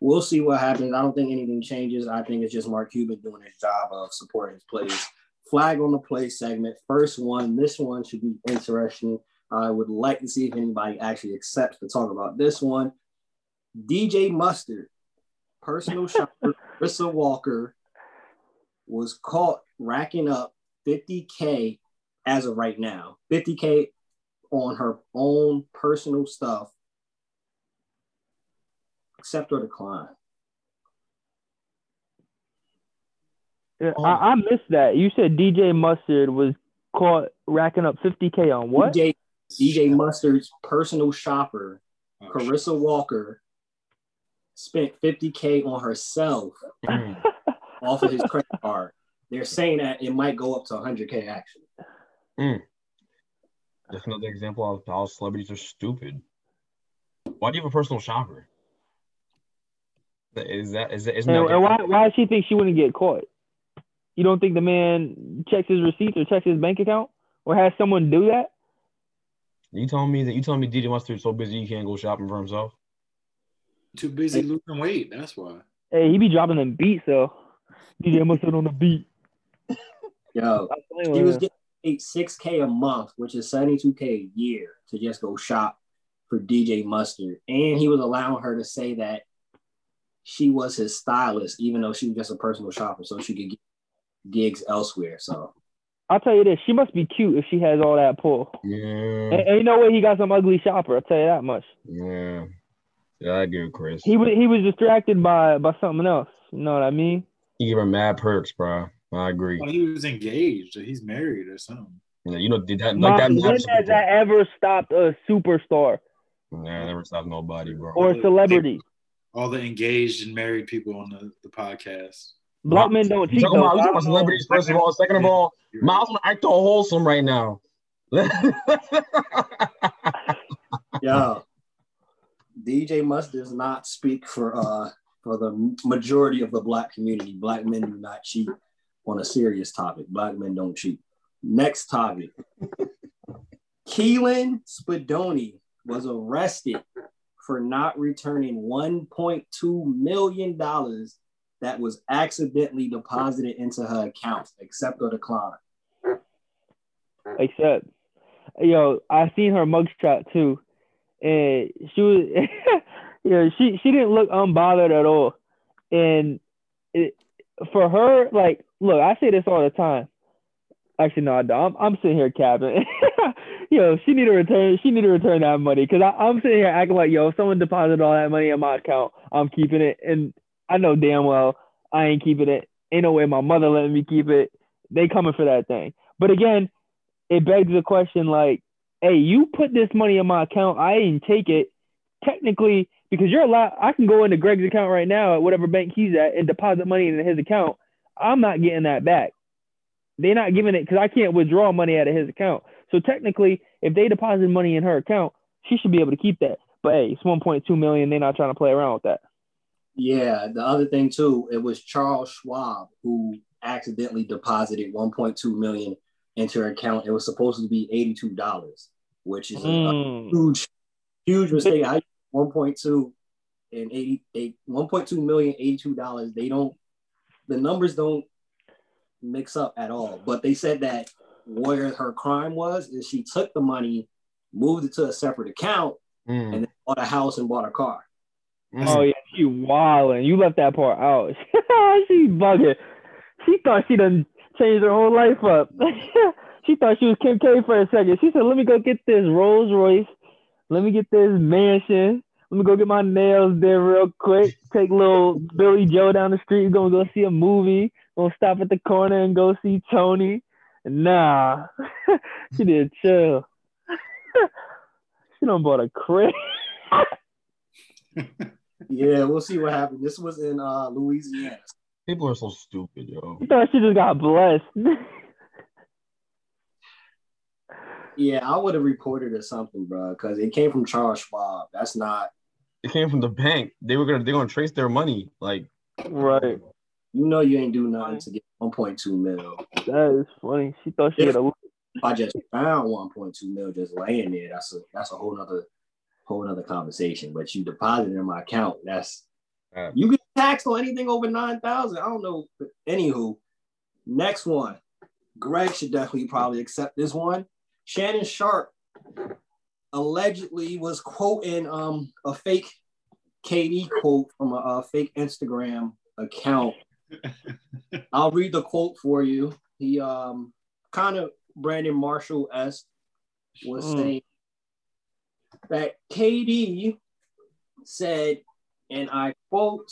we'll see what happens. I don't think anything changes. I think it's just Mark Cuban doing his job of supporting his players. Flag on the play segment. First one. This one should be interesting. I would like to see if anybody actually accepts to talk about this one. DJ Mustard, personal shopper, Krista Walker, was caught racking up 50K as of right now. 50K on her own personal stuff. Accept or decline. Yeah, Oh. I, I missed that. You said DJ Mustard was caught racking up 50k on what? DJ, DJ Mustard's personal shopper, Oh, Carissa Walker, spent 50K on herself Mm. off of his credit card. They're saying that it might go up to 100K actually. That's another example of how celebrities are stupid. Why do you have a personal shopper? Is that is that isn't And, that and why why does she think she wouldn't get caught? You don't think the man checks his receipts or checks his bank account or has someone do that? you telling me that you telling me DJ Mustard's so busy he can't go shopping for himself? Too busy losing weight. That's why. Hey, he be dropping them beats though. DJ Mustard on the beat. Yo, he was getting paid 6K a month, which is 72K a year to just go shop for DJ Mustard. And he was allowing her to say that she was his stylist, even though she was just a personal shopper, so she could get gigs elsewhere. So I'll tell you this, she must be cute if she has all that pull. Yeah, And, and you know what? He got some ugly shopper. I'll tell you that much. yeah, yeah. I agree Chris. He was he was distracted by by something else. You know what I mean? He gave her mad perks, bro. I agree. Well, he was engaged or he's married or something. Yeah, you know, did that Mom, like that? when matters has that ever stopped a superstar Yeah, never stop nobody, bro. or a celebrity? All the engaged and married people on the, the podcast. Black men don't You cheat. talking though, about, you I about celebrities first of all. Second of all, You're Miles want to act all wholesome right now. yeah. DJ Must does not speak for uh for the majority of the black community. Black men do not cheat on a serious topic. Black men don't cheat. Next topic. Kelyn Spadoni was arrested for not returning $1.2 million that was accidentally deposited into her account. Accept or decline. Except, yo, I seen her mugshot too, and she was, yeah, she she didn't look unbothered at all, and it for her like, look, I say this all the time. Actually, no, I don't. I'm, I'm sitting here capping. yo, she need to return. She need to return that money because I'm sitting here acting like, yo, if someone deposited all that money in my account, I'm keeping it, and I know damn well I ain't keeping it. Ain't no way my mother letting me keep it. They coming for that thing. But again, it begs the question like, hey, you put this money in my account, I didn't take it. Technically, because you're allowed, I can go into Greg's account right now at whatever bank he's at and deposit money into his account. I'm not getting that back. They're not giving it because I can't withdraw money out of his account. So technically, if they deposit money in her account, she should be able to keep that. But hey, it's 1.2 million. They're not trying to play around with that. Yeah, the other thing too, it was Charles Schwab who accidentally deposited 1.2 million into her account. It was supposed to be $82, which is a, a Mm. huge, huge mistake. I 1.2 and 88 1.2 million 82 dollars. They don't the numbers don't mix up at all. But they said that where her crime was is she took the money, moved it to a separate account, Mm, and then bought a house and bought a car. mm. Oh yeah, she wilding. You left that part out. she bugging. She thought she done changed her whole life up. she thought she was Kim K for a second. She said, "Let me go get this Rolls Royce. Let me get this mansion. Let me go get my nails done real quick. Take little Billy Joe down the street. We're Gonna go see a movie. Gonna stop at the corner and go see Tony. Nah, she did chill. she done bought a crib. yeah, we'll see what happens. This was in uh, Louisiana. People are so stupid, yo. You thought she just got blessed. Yeah, I would have reported or something, bro, because it came from Charles Schwab. That's not. It came from the bank. They were gonna they're gonna trace their money. Like right. You know, you ain't do nothing to get 1.2 mil. That is funny. She thought she Yeah. had a. If I just found 1.2 mil just laying there, that's a that's a whole nother whole nother conversation. But you deposited in my account. That's Yeah. you get taxed on anything over nine thousand. I don't know. But anywho, next one. Greg should definitely probably accept this one. Shannon Sharpe allegedly was quoting um a fake KD quote from a, a fake Instagram account. I'll read the quote for you. He um kind of Brandon Marshall s was Mm. saying that KD said, and I quote,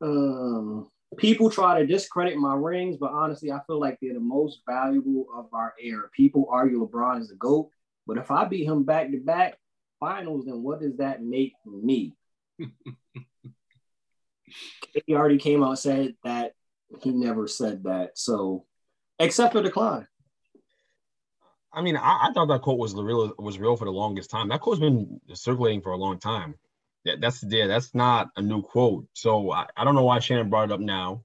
um, people try to discredit my rings, but honestly, I feel like they're the most valuable of our era. People argue LeBron is the GOAT, but if I beat him back to back finals, then what does that make me? he already came out said that he never said that. So accept or decline. I mean, I, I thought that quote was real was real for the longest time. That quote's been circulating for a long time. That, that's yeah, that's not a new quote. So I, I don't know why Shannon brought it up now.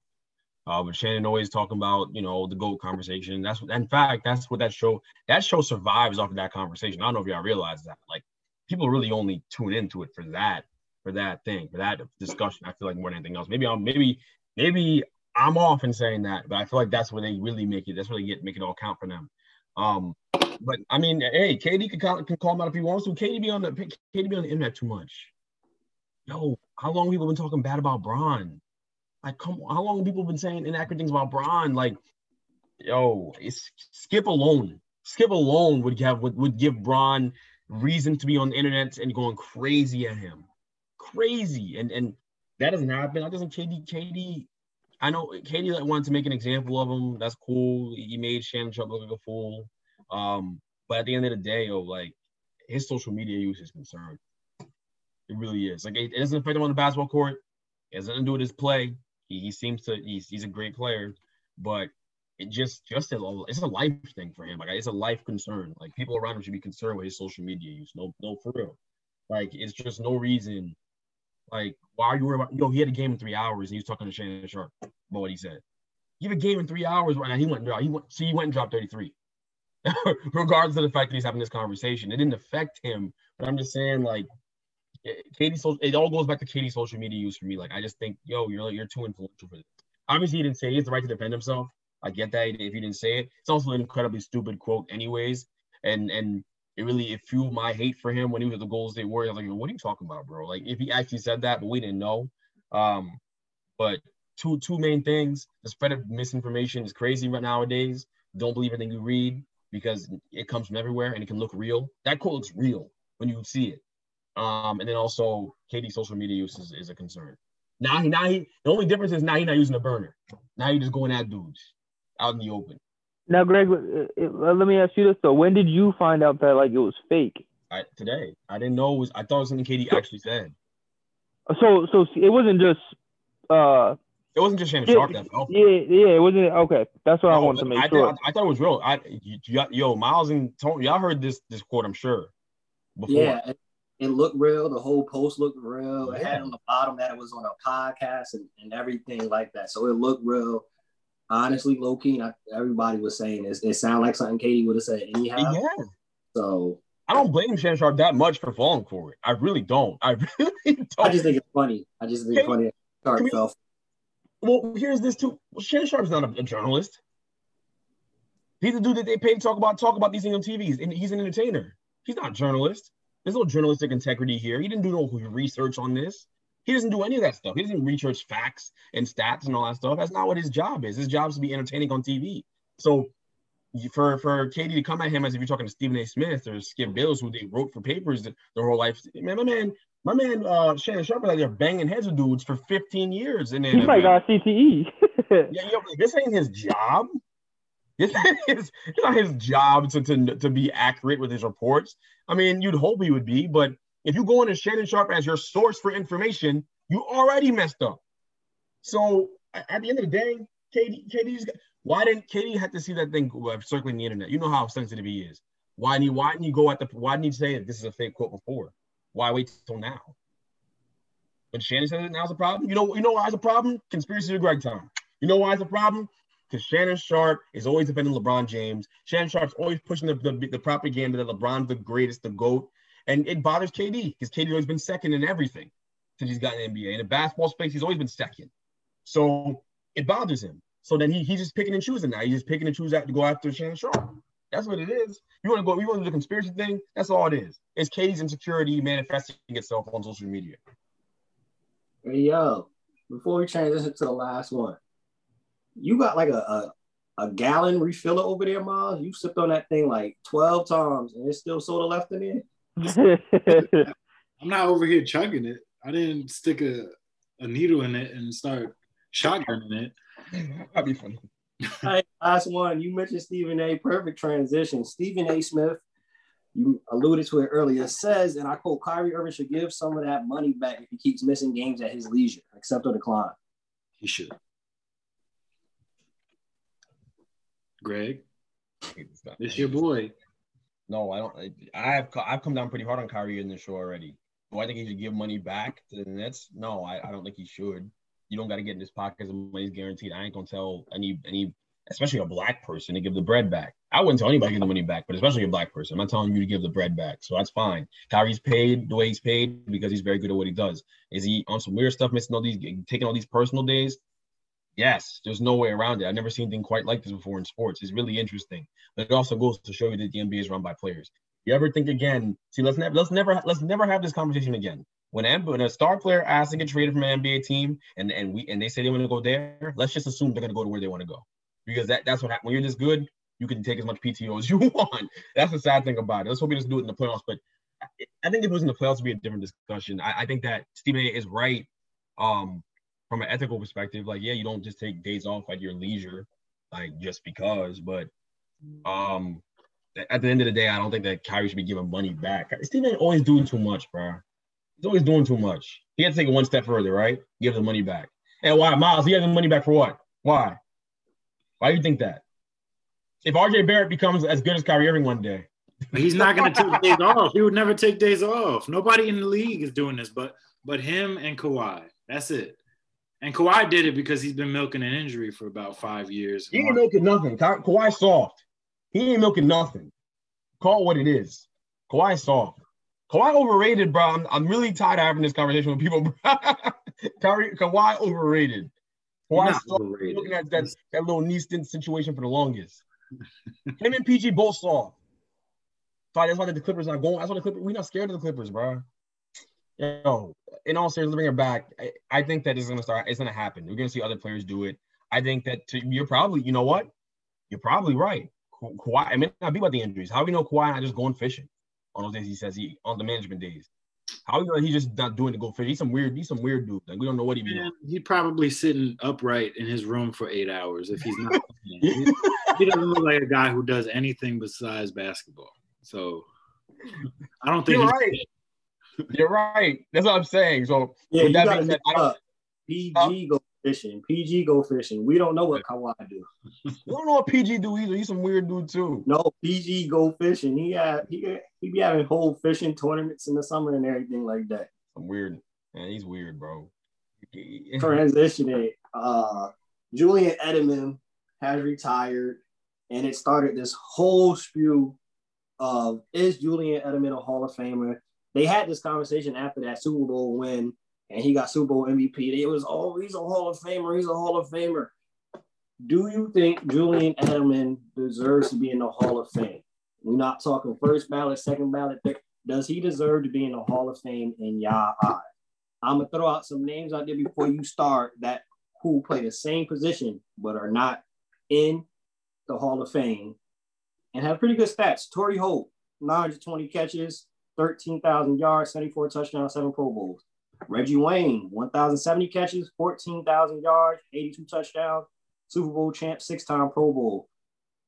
Uh, but Shannon always talking about you know the goat conversation. That's what, in fact, that's what that show that show survives off of that conversation. I don't know if y'all realize that. Like people really only tune into it for that for that thing for that discussion. I feel like more than anything else. Maybe I'm maybe maybe I'm off in saying that, but I feel like that's where they really make it. That's where they get make it all count for them. Um, but I mean, hey, KD can call, can call him out if he wants to. KD be on the KD be on the internet too much. Yo, how long people been talking bad about Bron? Like, come how long have people been saying inaccurate things about Bron? Like, yo, it's Skip alone. Skip alone would have would, would give Bron reason to be on the internet and going crazy at him, crazy, and and that doesn't happen. That doesn't KD KD. I know KD like, wanted to make an example of him. That's cool. He made Shannon Sharpe look like a fool. Um, but at the end of the day, yo, like his social media use is concerned. It really is. Like it, it doesn't affect him on the basketball court. It has nothing to do with his play. He, he seems to he's, he's a great player, but it just just a, it's a life thing for him. Like it's a life concern. Like people around him should be concerned with his social media use. No, no, for real. Like it's just no reason. Like why are you worried about? Yo, he had a game in three hours and he was talking to Shannon Sharpe about what he said. You have a game in three hours right now. He went. He went. See, he went and dropped thirty three. Regardless of the fact that he's having this conversation, it didn't affect him. But I'm just saying, like, KD, so it all goes back to KD's social media use for me. Like, I just think, yo, you're you're too influential for this. Obviously, he didn't say he has the right to defend himself. I get that if he didn't say it. It's also an incredibly stupid quote, anyways. And and it really it fueled my hate for him when he was the Golden State Warriors. I was like, what are you talking about, bro? Like, if he actually said that, but we didn't know. Um, but two two main things: the spread of misinformation is crazy right nowadays. Don't believe anything you read because it comes from everywhere and it can look real. That quote looks real when you see it. Um, and then also KD's social media use is, is a concern. Now he now he the only difference is now he's not using a burner. Now he's just going at dudes out in the open. Now, Greg, uh, uh, let me ask you this though: When did you find out that like it was fake? I, today I didn't know it was. I thought it was something KD actually said. So, so it wasn't just. uh It wasn't just Shannon Yeah, Sharp that felt. Yeah, yeah, it wasn't. Okay, that's what I wanted to make I, sure. thought, I thought it was real. I you, you- yo Miles and Tony, y'all heard this this quote, I'm sure. Before. Yeah, it, it looked real. The whole post looked real. It had on the bottom that it was on a podcast and, and everything like that. So it looked real. Honestly, low key, I, everybody was saying this. It sounded like something KD would have said anyhow. yeah. So I don't blame Shannon Sharpe that much for falling for it. I really don't. I really don't. I just think it's funny. I just think it's funny. Sharp we- fell. Well, here's this too. Well, Shannon Sharpe's not a, a journalist. He's the dude that they pay to talk about talk about these things on TVs, and he's an entertainer. He's not a journalist. There's no journalistic integrity here. He didn't do no research on this. He doesn't do any of that stuff. He doesn't research facts and stats and all that stuff. That's not what his job is. His job is to be entertaining on TV. So for for KD to come at him as if you're talking to Stephen A. Smith or Skip Bayless, who they wrote for papers their whole life, man, my man, my man, uh, Shannon Sharpe is out there banging heads with dudes for 15 years, and then He probably got CTE. yeah, yo, this ain't his job. This ain't his, it's not his job to, to, to be accurate with his reports. I mean, you'd hope he would be, but If you go into Shannon Sharpe as your source for information, you already messed up. So at the end of the day, KD, KD's why didn't KD have to see that thing uh, circling the internet? You know how sensitive he is. Why didn't he, why didn't you go at the why didn't he say that this is a fake quote before? Why wait till now? When Shannon says it now's a problem. You know, you know why it's a problem? Conspiracy to Greg time. You know why it's a problem? Because Shannon Sharpe is always defending LeBron James. Shannon Sharpe's always pushing the, the, the propaganda that LeBron's the greatest, the GOAT. And it bothers KD because KD's always been second in everything since he's gotten the NBA. In the basketball space, he's always been second. So it bothers him. So then he, he's just picking and choosing now. He's just picking and choosing out to go after Shannon Sharpe. That's what it is. You want to go, you want to do the conspiracy thing? That's all it is. It's KD's insecurity manifesting itself on social media. Yo, before we transition to the last one, you got like a, a, a gallon refiller over there, Miles. You sipped on that thing like 12 times and it's still soda left in it. I'm not over here chugging it. I didn't stick a, a needle in it and start shotgunning it. That'd be funny. hey, last one. You mentioned Stephen A. Perfect transition. Stephen A. Smith, you alluded to it earlier, says, and I quote, Kyrie Irving should give some of that money back if he keeps missing games at his leisure, accept or decline. He should. Greg, it's your boy. No, I don't. I have I've come down pretty hard on Kyrie in the show already. Do I think he should give money back to the Nets? No, I, I don't think he should you don't got to get in his pockets and money's guaranteed. I ain't gonna tell any any, especially a black person, to give the bread back. I wouldn't tell anybody to give the money back, but especially a black person. I'm not telling you to give the bread back, so that's fine. Kyrie's paid the way he's paid because he's very good at what he does. Is he on some weird stuff, missing all these, taking all these personal days? Yes, there's no way around it. I've never seen anything quite like this before in sports. It's really interesting, but it also goes to show you that the NBA is run by players. You ever think again? See, let's never let's never let's never have this conversation again when, when a star player asks to get traded from an NBA team and, and we and they say they want to go there, let's just assume they're going to go to where they want to go. Because that, that's what happens. When you're this good, you can take as much PTO as you want. That's the sad thing about it. Let's hope he doesn't do it in the playoffs. But I think if it was in the playoffs, it'd be a different discussion. I, I think that Stephen A is right um, from an ethical perspective. Like, yeah, you don't just take days off at your leisure, like just because. But um, at the end of the day, I don't think that Kyrie should be giving money back. Stephen always doing too much, bro. He's always doing too much. He had to take it one step further, right? Give the money back. And why, Miles? He has the money back for what? Why? Why do you think that? If RJ Barrett becomes as good as Kyrie Irving one day, he's not going to take days off. He would never take days off. Nobody in the league is doing this, but but him and Kawhi. That's it. And Kawhi did it because he's been milking an injury for about five years. He ain't milking nothing. Ka- Kawhi soft. He ain't milking nothing. Call it what it is. Kawhi soft. Kawhi overrated, bro. I'm, I'm really tired of having this conversation with people. Kawhi, Kawhi overrated. Kawhi overrated. looking at that, that little knee stint situation for the longest. Him and PG both soft. So that's why the Clippers not going. That's why the Clippers. We're not scared of the Clippers, bro. Yo, in all seriousness, bring her back. I, I think that is gonna start. It's gonna happen. We're gonna see other players do it. I think that to, you're probably, you know what? You're probably right. Ka- Kawhi. I mean, not be about the injuries. How do we know Kawhi not just going fishing? on those days he says he on the management days. How you know he's just not doing to go fish? He's some weird, he's some weird dude. Like we don't know what he means. He's probably sitting upright in his room for eight hours if he's not. he, he doesn't look like a guy who does anything besides basketball. So I don't think you're right. You're right. That's what I'm saying. So yeah, you that said, I don't, PG go fishing. PG go fishing. We don't know what Kawhi do. we don't know what PG do either. He's some weird dude too. No, PG go fishing. He had he he be having whole fishing tournaments in the summer and everything like that. Some weird. Man, he's weird, bro. Transitioning. Uh, Julian Edelman has retired, and it started this whole spew of is Julian Edelman a Hall of Famer? They had this conversation after that Super Bowl win and he got Super Bowl MVP. It was, oh, he's a Hall of Famer. He's a Hall of Famer. Do you think Julian Edelman deserves to be in the Hall of Fame? We're not talking first ballot, second ballot. Does he deserve to be in the Hall of Fame in y'all eye? I'm gonna throw out some names out there before you start that who play the same position but are not in the Hall of Fame and have pretty good stats. Torry Holt, 920 catches, 13,000 yards, 74 touchdowns, seven Pro Bowls. Reggie Wayne, 1,070 catches, 14,000 yards, 82 touchdowns, Super Bowl champ, six time Pro Bowl.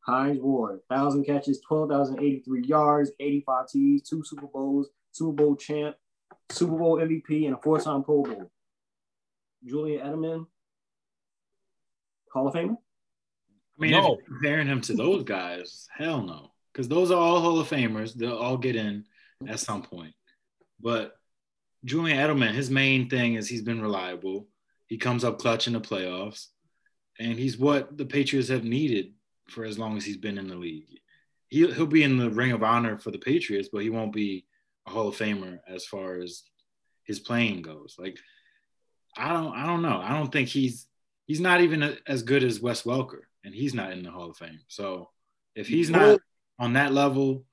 Hines Ward, 1,000 catches, 12,083 yards, 85 TDs, two Super Bowls, Super Bowl champ, Super Bowl MVP, and a four-time Pro Bowl. Julian Edelman, Hall of Famer. I mean, No. if you're comparing him to those guys, hell no, because those are all Hall of Famers. They'll all get in at some point. But Julian Edelman, his main thing is he's been reliable. He comes up clutch in the playoffs, and he's what the Patriots have needed for as long as he's been in the league. He'll, he'll be in the Ring of Honor for the Patriots, but he won't be a Hall of Famer as far as his playing goes. Like, I don't, I don't know. I don't think he's he's not even a- as good as Wes Welker, and he's not in the Hall of Fame. So if he's not on that level,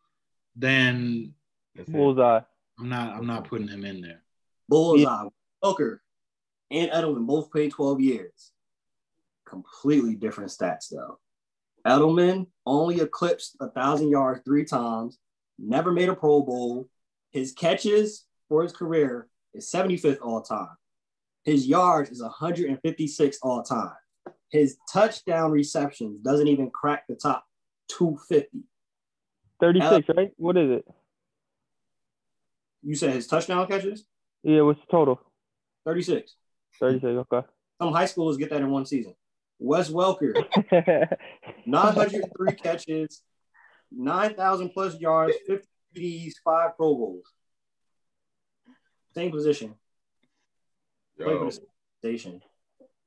then That's it. I'm not I'm not putting him in there. Bullseye, Booker, and Edelman both played 12 years. Completely different stats, though. Edelman only eclipsed a thousand yards three times, never made a Pro Bowl. His catches for his career is 75th all time. His yards is 156 all time. His touchdown receptions doesn't even crack the top 250. 36, right? What is it? You said his touchdown catches? Yeah, what's the total? 36. 36, okay. Some high schoolers get that in one season. Wes Welker, 903 catches, 9,000 plus yards, 50 TDs, five Pro Bowls. Same position. Played for Yo, the same station.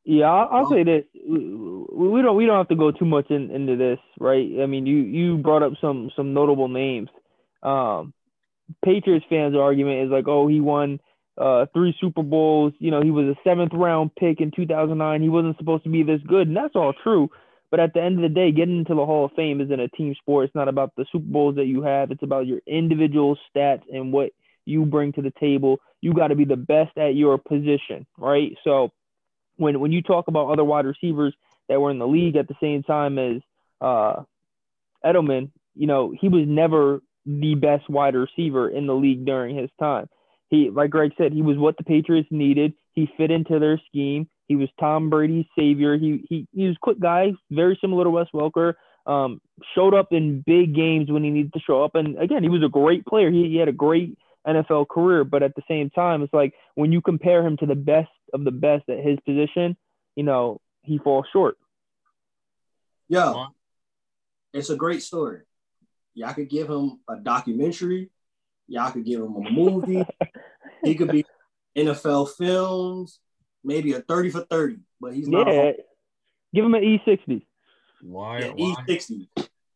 Yeah, I'll, I'll say this: we, we don't we don't have to go too much in, into this, right? I mean, you you brought up some some notable names. Um, Patriots fans' argument is like, oh, he won uh, three Super Bowls. You know, he was a seventh round pick in 2009. He wasn't supposed to be this good, and that's all true. But at the end of the day, getting into the Hall of Fame isn't a team sport. It's not about the Super Bowls that you have. It's about your individual stats and what you bring to the table. You got to be the best at your position, right? So when when you talk about other wide receivers that were in the league at the same time as uh, Edelman, you know, he was never the best wide receiver in the league during his time. He, like Greg said, he was what the Patriots needed. He fit into their scheme. He was Tom Brady's savior. He he he was a quick guy, very similar to Wes Welker. Um, showed up in big games when he needed to show up, and again, he was a great player. He, he had a great NFL career, but at the same time, it's like when you compare him to the best of the best at his position, you know, he falls short. Yo, it's a great story. Y'all could give him a documentary. Y'all could give him a movie. he could be NFL films, maybe a 30 for 30, but he's not Yeah, a give him an E E60. why, yeah, why, E60.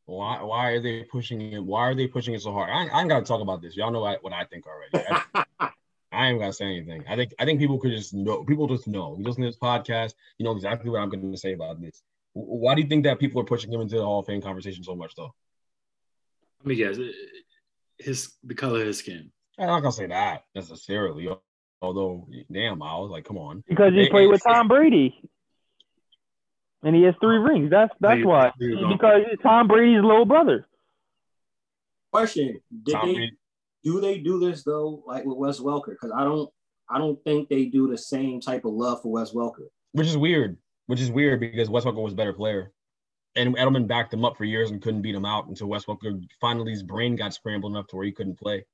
why, why are they pushing it? Why are they pushing it so hard? I, I ain't got to talk about this. Y'all know what, what I think already. I, I ain't gotta say anything. I think I think people could just know. People just know. You listen to this podcast, you know exactly what I'm going to say about this. Why do you think that people are pushing him into the Hall of Fame conversation so much, though? Let me guess. His the color of his skin. I'm not gonna say that necessarily. Although, damn, I was like, come on. Because he played with Tom Brady. And he has three rings. That's that's why. Because Tom Brady's little brother. Question: Did Tom they Brady- do they do this though, like with Wes Welker? Because I don't, I don't think they do the same type of love for Wes Welker. which is weird. Which is weird because Wes Welker was a better player, and Edelman backed him up for years and couldn't beat him out until Wes Welker finally his brain got scrambled enough to where he couldn't play.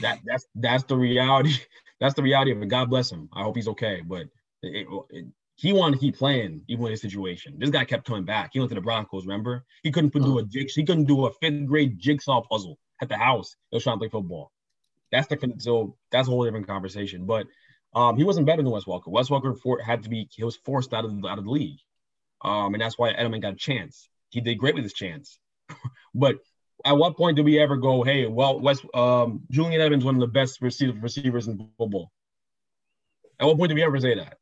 That that's that's the reality. That's the reality of it. God bless him. I hope he's okay. But it, it, he wanted to keep playing even with his situation. This guy kept coming back. He went to the Broncos. Remember, he couldn't do a jig. He couldn't do a fifth grade jigsaw puzzle at the house. He was trying to play football. That's the so that's a whole different conversation. But um, he wasn't better than Wes Welker. Wes Welker for, had to be he was forced out of out of the league, um, and that's why Edelman got a chance. He did great with his chance, but at what point do we ever go, hey, well, Wes um, Julian Evans one of the best receiver, receivers in football? At what point do we ever say that?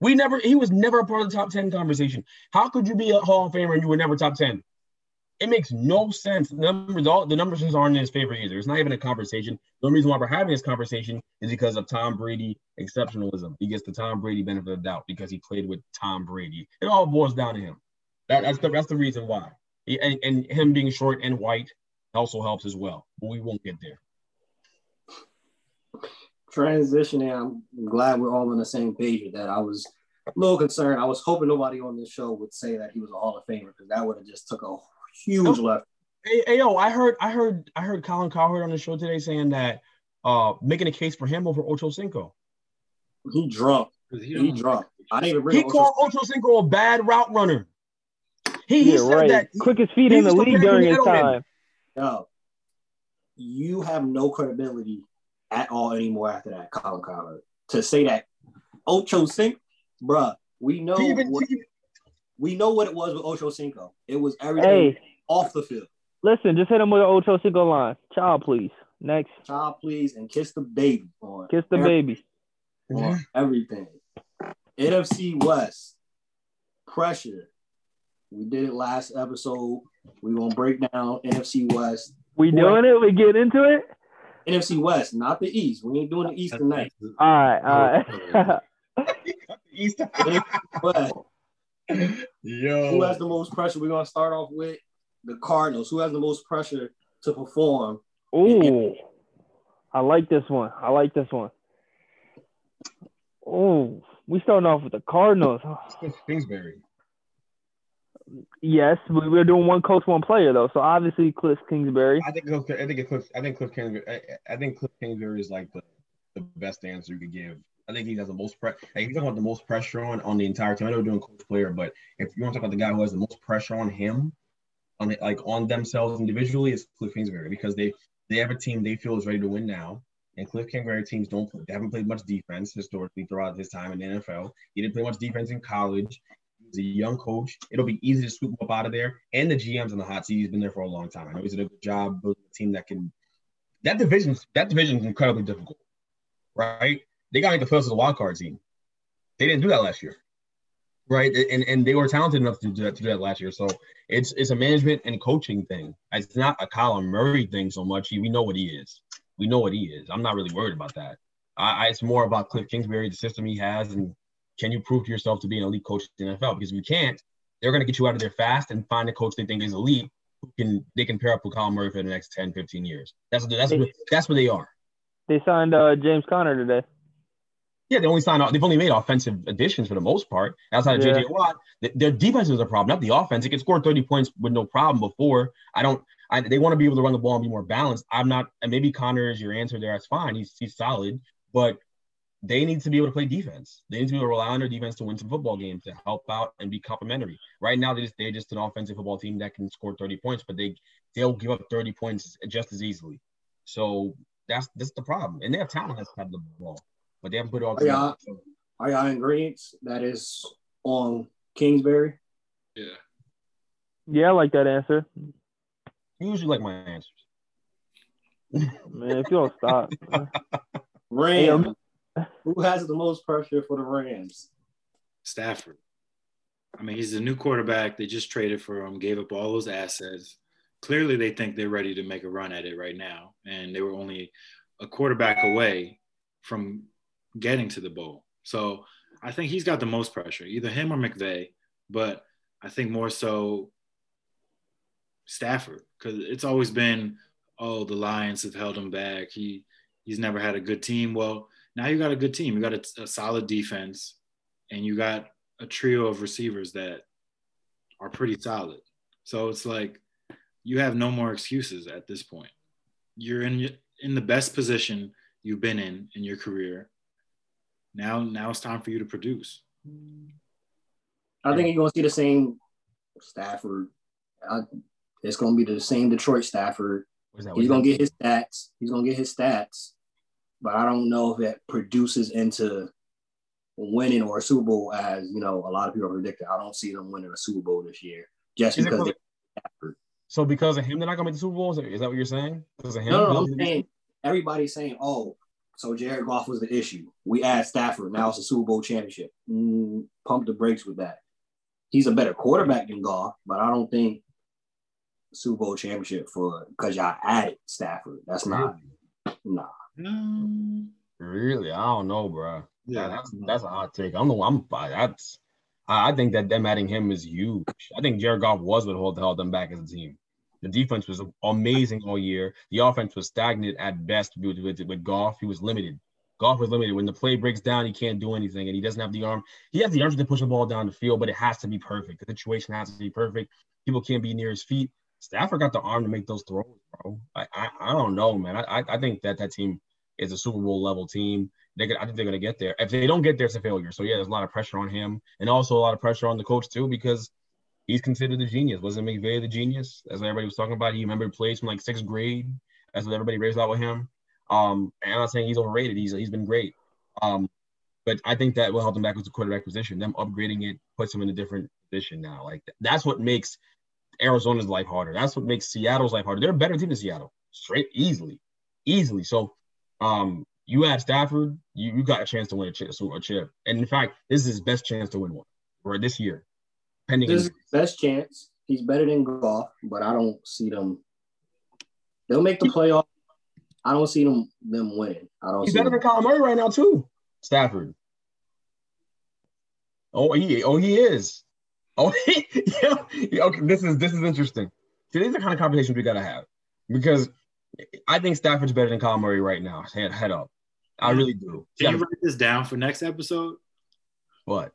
We never. He was never a part of the top ten conversation. How could you be a Hall of Famer and you were never top ten? It makes no sense. The numbers, all the numbers aren't in his favor either. It's not even a conversation. The only reason why we're having this conversation is because of Tom Brady exceptionalism. He gets the Tom Brady benefit of the doubt because he played with Tom Brady. It all boils down to him. That, that's the that's the reason why. He- and, and him being short and white also helps as well. But we won't get there. Transitioning, I'm glad we're all on the same page with that. I was a little concerned. I was hoping nobody on this show would say that he was a Hall of Famer because that would have just took a huge left. Hey, hey, yo, I heard, I heard, I heard Colin Cowherd on the show today saying that uh, making a case for him over Ocho Cinco. He drunk. 'Cause He, don't- drunk. I didn't even bring He up called Ocho Cinco a bad route runner. He, he said right. that. Quickest feet he in the league during his time. Yo, you have no credibility at all anymore after that, Colin Cowherd. To say that Ocho Cinco, bruh, we know He even, what, he- we know what it was with Ocho Cinco. It was everything Hey, off the field. listen, just hit him with an Ocho Cinco line. Child, please. Next, Child, please, and kiss the baby on, kiss the every- baby. on everything. NFC West pressure. We did it last episode. We're gonna break down NFC West. We Who doing it? We get into it? NFC West, not the East. We ain't doing the East tonight. All right, all right. East. But Yo. who has the most pressure? We're gonna start off with the Cardinals. Who has the most pressure to perform? Ooh, I like this one. I like this one. Oh, we starting off with the Cardinals. Kingsbury. Yes, we- we're doing one coach, one player though. So obviously Cliff Kingsbury. I think Cliff, I think Cliff, I think Cliff Kingsbury. I, I think Cliff Kingsbury is like the, the best answer you could give. I think he has the most pressure. Like, if you're talking about the most pressure on on the entire team, I know we're doing coach player, but if you want to talk about the guy who has the most pressure on him, on like on themselves individually, it's Cliff Kingsbury because they they have a team they feel is ready to win now. And Cliff Kingsbury teams don't play, they haven't played much defense historically throughout his time in the NFL. He didn't play much defense in college. He's a young coach. It'll be easy to scoop him up out of there. And the GM's on the hot seat. He's been there for a long time. I know he's did a good job building a team that can. That division, that division is incredibly difficult, right? They got to make the playoffs as a wild card team. They didn't do that last year, right? And and they were talented enough to do that to do that last year. So it's it's a management and coaching thing. It's not a Kyler Murray thing so much. We know what he is. We know what he is. I'm not really worried about that. I, I it's more about Cliff Kingsbury, the system he has, and can you prove to yourself to be an elite coach in the NFL? Because if you can't, they're going to get you out of there fast and find a coach they think is elite who can they can pair up with Kyler Murray for the next 10, 15 years. That's what that's what that's what they are. They signed uh, James Conner today. Yeah, they only signed off. They've only made offensive additions for the most part. Outside of Yeah. JJ Watt, Th- their defense is a problem, not the offense. It can score 30 points with no problem before. I don't. I, they want to be able to run the ball and be more balanced. I'm not. And maybe Conner is your answer there. That's fine. He's he's solid, but they need to be able to play defense. They need to be able to rely on their defense to win some football games to help out and be complementary. Right now, they just they're just an offensive football team that can score 30 points, but they they'll give up 30 points just as easily. So that's that's the problem. And they have talent that's had the ball, but they haven't put it all Are y'all, together. Are y'all in agreement that is on Kingsbury? Yeah. Yeah, I like that answer. You usually like my answers. Man, if you don't stop. Rams. Hey, um, Who has the most pressure for the Rams? Stafford. I mean, he's a new quarterback. They just traded for him, gave up all those assets. Clearly, they think they're ready to make a run at it right now. And they were only a quarterback away from getting to the bowl. So I think he's got the most pressure, either him or McVay. But I think more so Stafford, because it's always been, oh, the Lions have held him back. He he's never had a good team. Well, now you got a good team. You got a, a solid defense, and you got a trio of receivers that are pretty solid. So it's like you have no more excuses at this point. You're in in the best position you've been in in your career. Now, now it's time for you to produce. I think you're gonna see the same Stafford. I, it's gonna be the same Detroit Stafford. That? He's gonna get his stats. He's gonna get his stats, but I don't know if that produces into winning or a Super Bowl as you know a lot of people predicted. I don't see them winning a Super Bowl this year just Is because because- Stafford. So because of him, they're not gonna make the Super Bowl. Is that what you're saying? Because of him? No, no, no, I'm saying everybody's saying, oh, so Jared Goff was the issue. We add Stafford. Now it's a Super Bowl championship. Mm, pump the brakes with that. He's a better quarterback than Goff, but I don't think Super Bowl championship for because y'all added Stafford. That's not nah. Um, Really, I don't know, bro. Yeah, that's that's a hot take. I'm the I'm that's I I think that them adding him is huge. I think Jared Goff was what held them back as a team. The defense was amazing all year. The offense was stagnant at best with with, with Goff. He was limited. Goff was limited. When the play breaks down, he can't do anything, and he doesn't have the arm. He has the arm to push the ball down the field, but it has to be perfect. The situation has to be perfect. People can't be near his feet. Stafford got the arm to make those throws, bro. I I, I don't know, man. I I- think that that team is a Super Bowl level team. They I think they're going to get there. If they don't get there, it's a failure. So yeah, there's a lot of pressure on him, and also a lot of pressure on the coach too because he's considered the genius. Wasn't McVay the genius? As everybody was talking about, he remembered plays from like sixth grade. That's what everybody raised out with him. Um, and I'm not saying he's overrated. He's he's been great. Um, but I think that will help them back with the quarterback position. Them upgrading it puts them in a different position now. Like that's what makes Arizona's life harder. That's what makes Seattle's life harder. They're a better team than Seattle, straight easily, easily. So, um, you add Stafford, you, you got a chance to win a chip, a chip. And in fact, this is his best chance to win one for this year. Pending this is best chance. He's better than Goff, but I don't see them. They'll make the playoff. I don't see them them winning. I don't. He's better them. than Kyler Murray right now too. Stafford. Oh, he oh he is. Oh, he, yeah. Okay, this is this is interesting. See, these are the kind of conversations we gotta have because I think Stafford's better than Kyler Murray right now. Head head up. I really do. Can you write this down for next episode? What?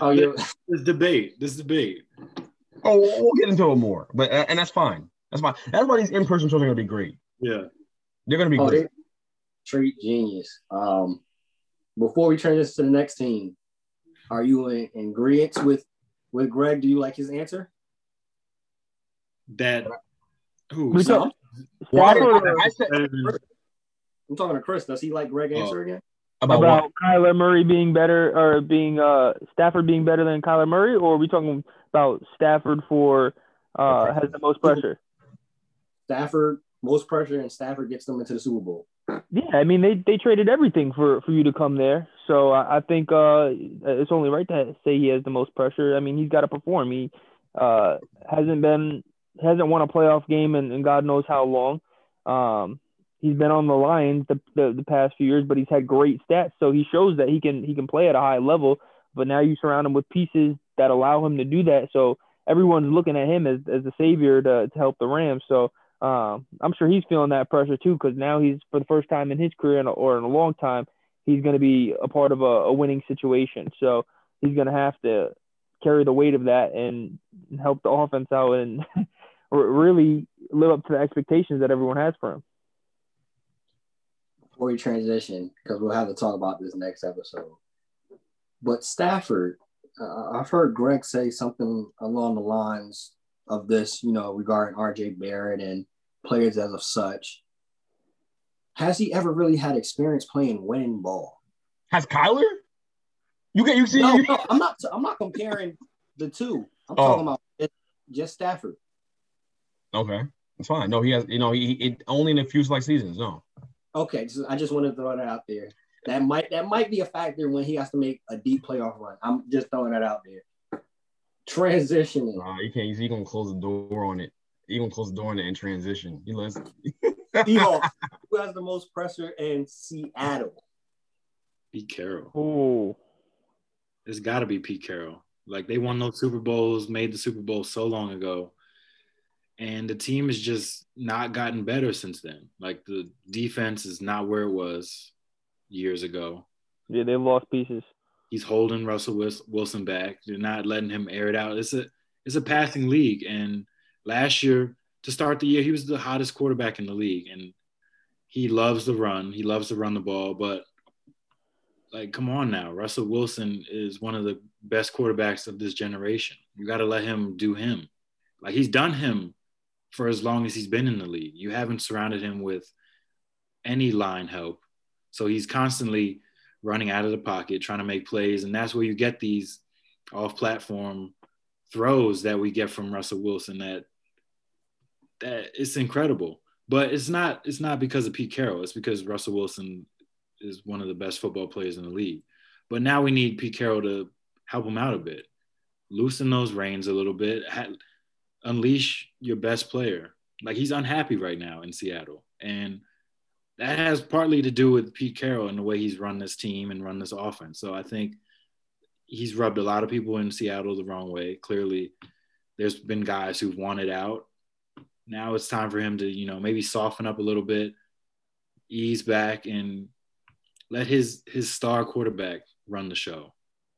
Oh yeah, this debate. This debate. Oh, we'll get into it more, but and that's fine. That's fine. That's why these in-person shows are gonna be great. Yeah, they're gonna be oh, great. Treat genius. Um, before we transition to the next team, are you in, in agreement with with Greg? Do you like his answer? That who? We talk, Why, I, I said, I'm talking to Chris. Does he like Greg answer oh. again? About, about Kyler Murray being better or being uh Stafford being better than Kyler Murray, or are we talking about Stafford for uh has the most pressure? Stafford most pressure, and Stafford gets them into the Super Bowl. Yeah, I mean they they traded everything for for you to come there, so I, I think uh it's only right to say he has the most pressure. I mean he's got to perform. He uh hasn't been hasn't won a playoff game in, in God knows how long. Um, he's been on the Lions the, the, the past few years, but he's had great stats. So he shows that he can he can play at a high level. But now you surround him with pieces that allow him to do that. So everyone's looking at him as, as the savior to, to help the Rams. So um, I'm sure he's feeling that pressure too, because now he's for the first time in his career in a, or in a long time, he's going to be a part of a, a winning situation. So he's going to have to carry the weight of that and help the offense out and really live up to the expectations that everyone has for him before we transition, because we'll have to talk about this next episode. But Stafford, uh, I've heard Greg say something along the lines of this, you know, regarding RJ Barrett and players as of such. Has he ever really had experience playing winning ball? Has Kyler? You get you see? No, no, I'm not. I'm not comparing the two. I'm oh. talking about just Stafford. Okay, that's fine. No, he has. You know, he, he only in a few select seasons. No. Okay, so I just want to throw that out there. That might that might be a factor when he has to make a deep playoff run. I'm just throwing that out there. Transitioning. Nah, you can't. He's gonna close the door on it. He gonna close the door on it in transition. You listen. Seahawks. Who has the most pressure in Seattle? Pete Carroll. Oh, it's got to be Pete Carroll. Like they won those Super Bowls, made the Super Bowl so long ago and the team has just not gotten better since then. Like the defense is not where it was years ago. Yeah, they've lost pieces. He's holding Russell Wilson back. They're not letting him air it out. It's a it's a passing league, and last year to start the year, he was the hottest quarterback in the league, and he loves the run. He loves to run the ball, but like, come on now, Russell Wilson is one of the best quarterbacks of this generation. You got to let him do him. Like he's done him for as long as he's been in the league. You haven't surrounded him with any line help. So he's constantly running out of the pocket, trying to make plays. And that's where you get these off platform throws that we get from Russell Wilson that that it's incredible. But it's not it's not because of Pete Carroll. It's because Russell Wilson is one of the best football players in the league. But now we need Pete Carroll to help him out a bit, loosen those reins a little bit, unleash your best player. Like he's unhappy right now in Seattle. And that has partly to do with Pete Carroll and the way he's run this team and run this offense. So I think he's rubbed a lot of people in Seattle the wrong way. Clearly, there's been guys who've wanted out. Now it's time for him to, you know, maybe soften up a little bit, ease back, and let his his star quarterback run the show